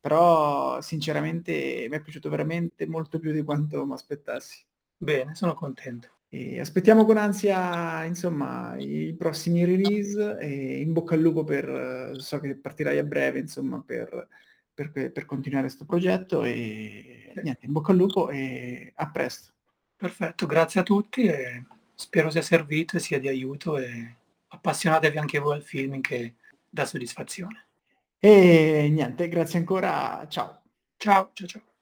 Speaker 2: però sinceramente mi è piaciuto veramente molto più di quanto mi aspettassi.
Speaker 1: Bene, sono contento.
Speaker 2: E aspettiamo con ansia, insomma, i prossimi release e in bocca al lupo per, so che partirai a breve, insomma, per, per, per continuare questo progetto e niente, in bocca al lupo e a presto.
Speaker 1: Perfetto, grazie a tutti e spero sia servito e sia di aiuto e appassionatevi anche voi al film che dà soddisfazione.
Speaker 2: E niente, grazie ancora, ciao.
Speaker 1: Ciao, ciao, ciao.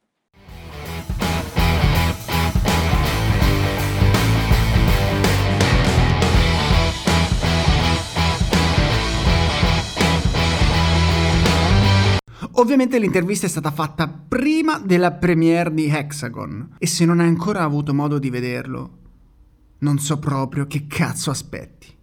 Speaker 2: Ovviamente l'intervista è stata fatta prima della premiere di Hexagon e se non hai ancora avuto modo di vederlo, non so proprio che cazzo aspetti.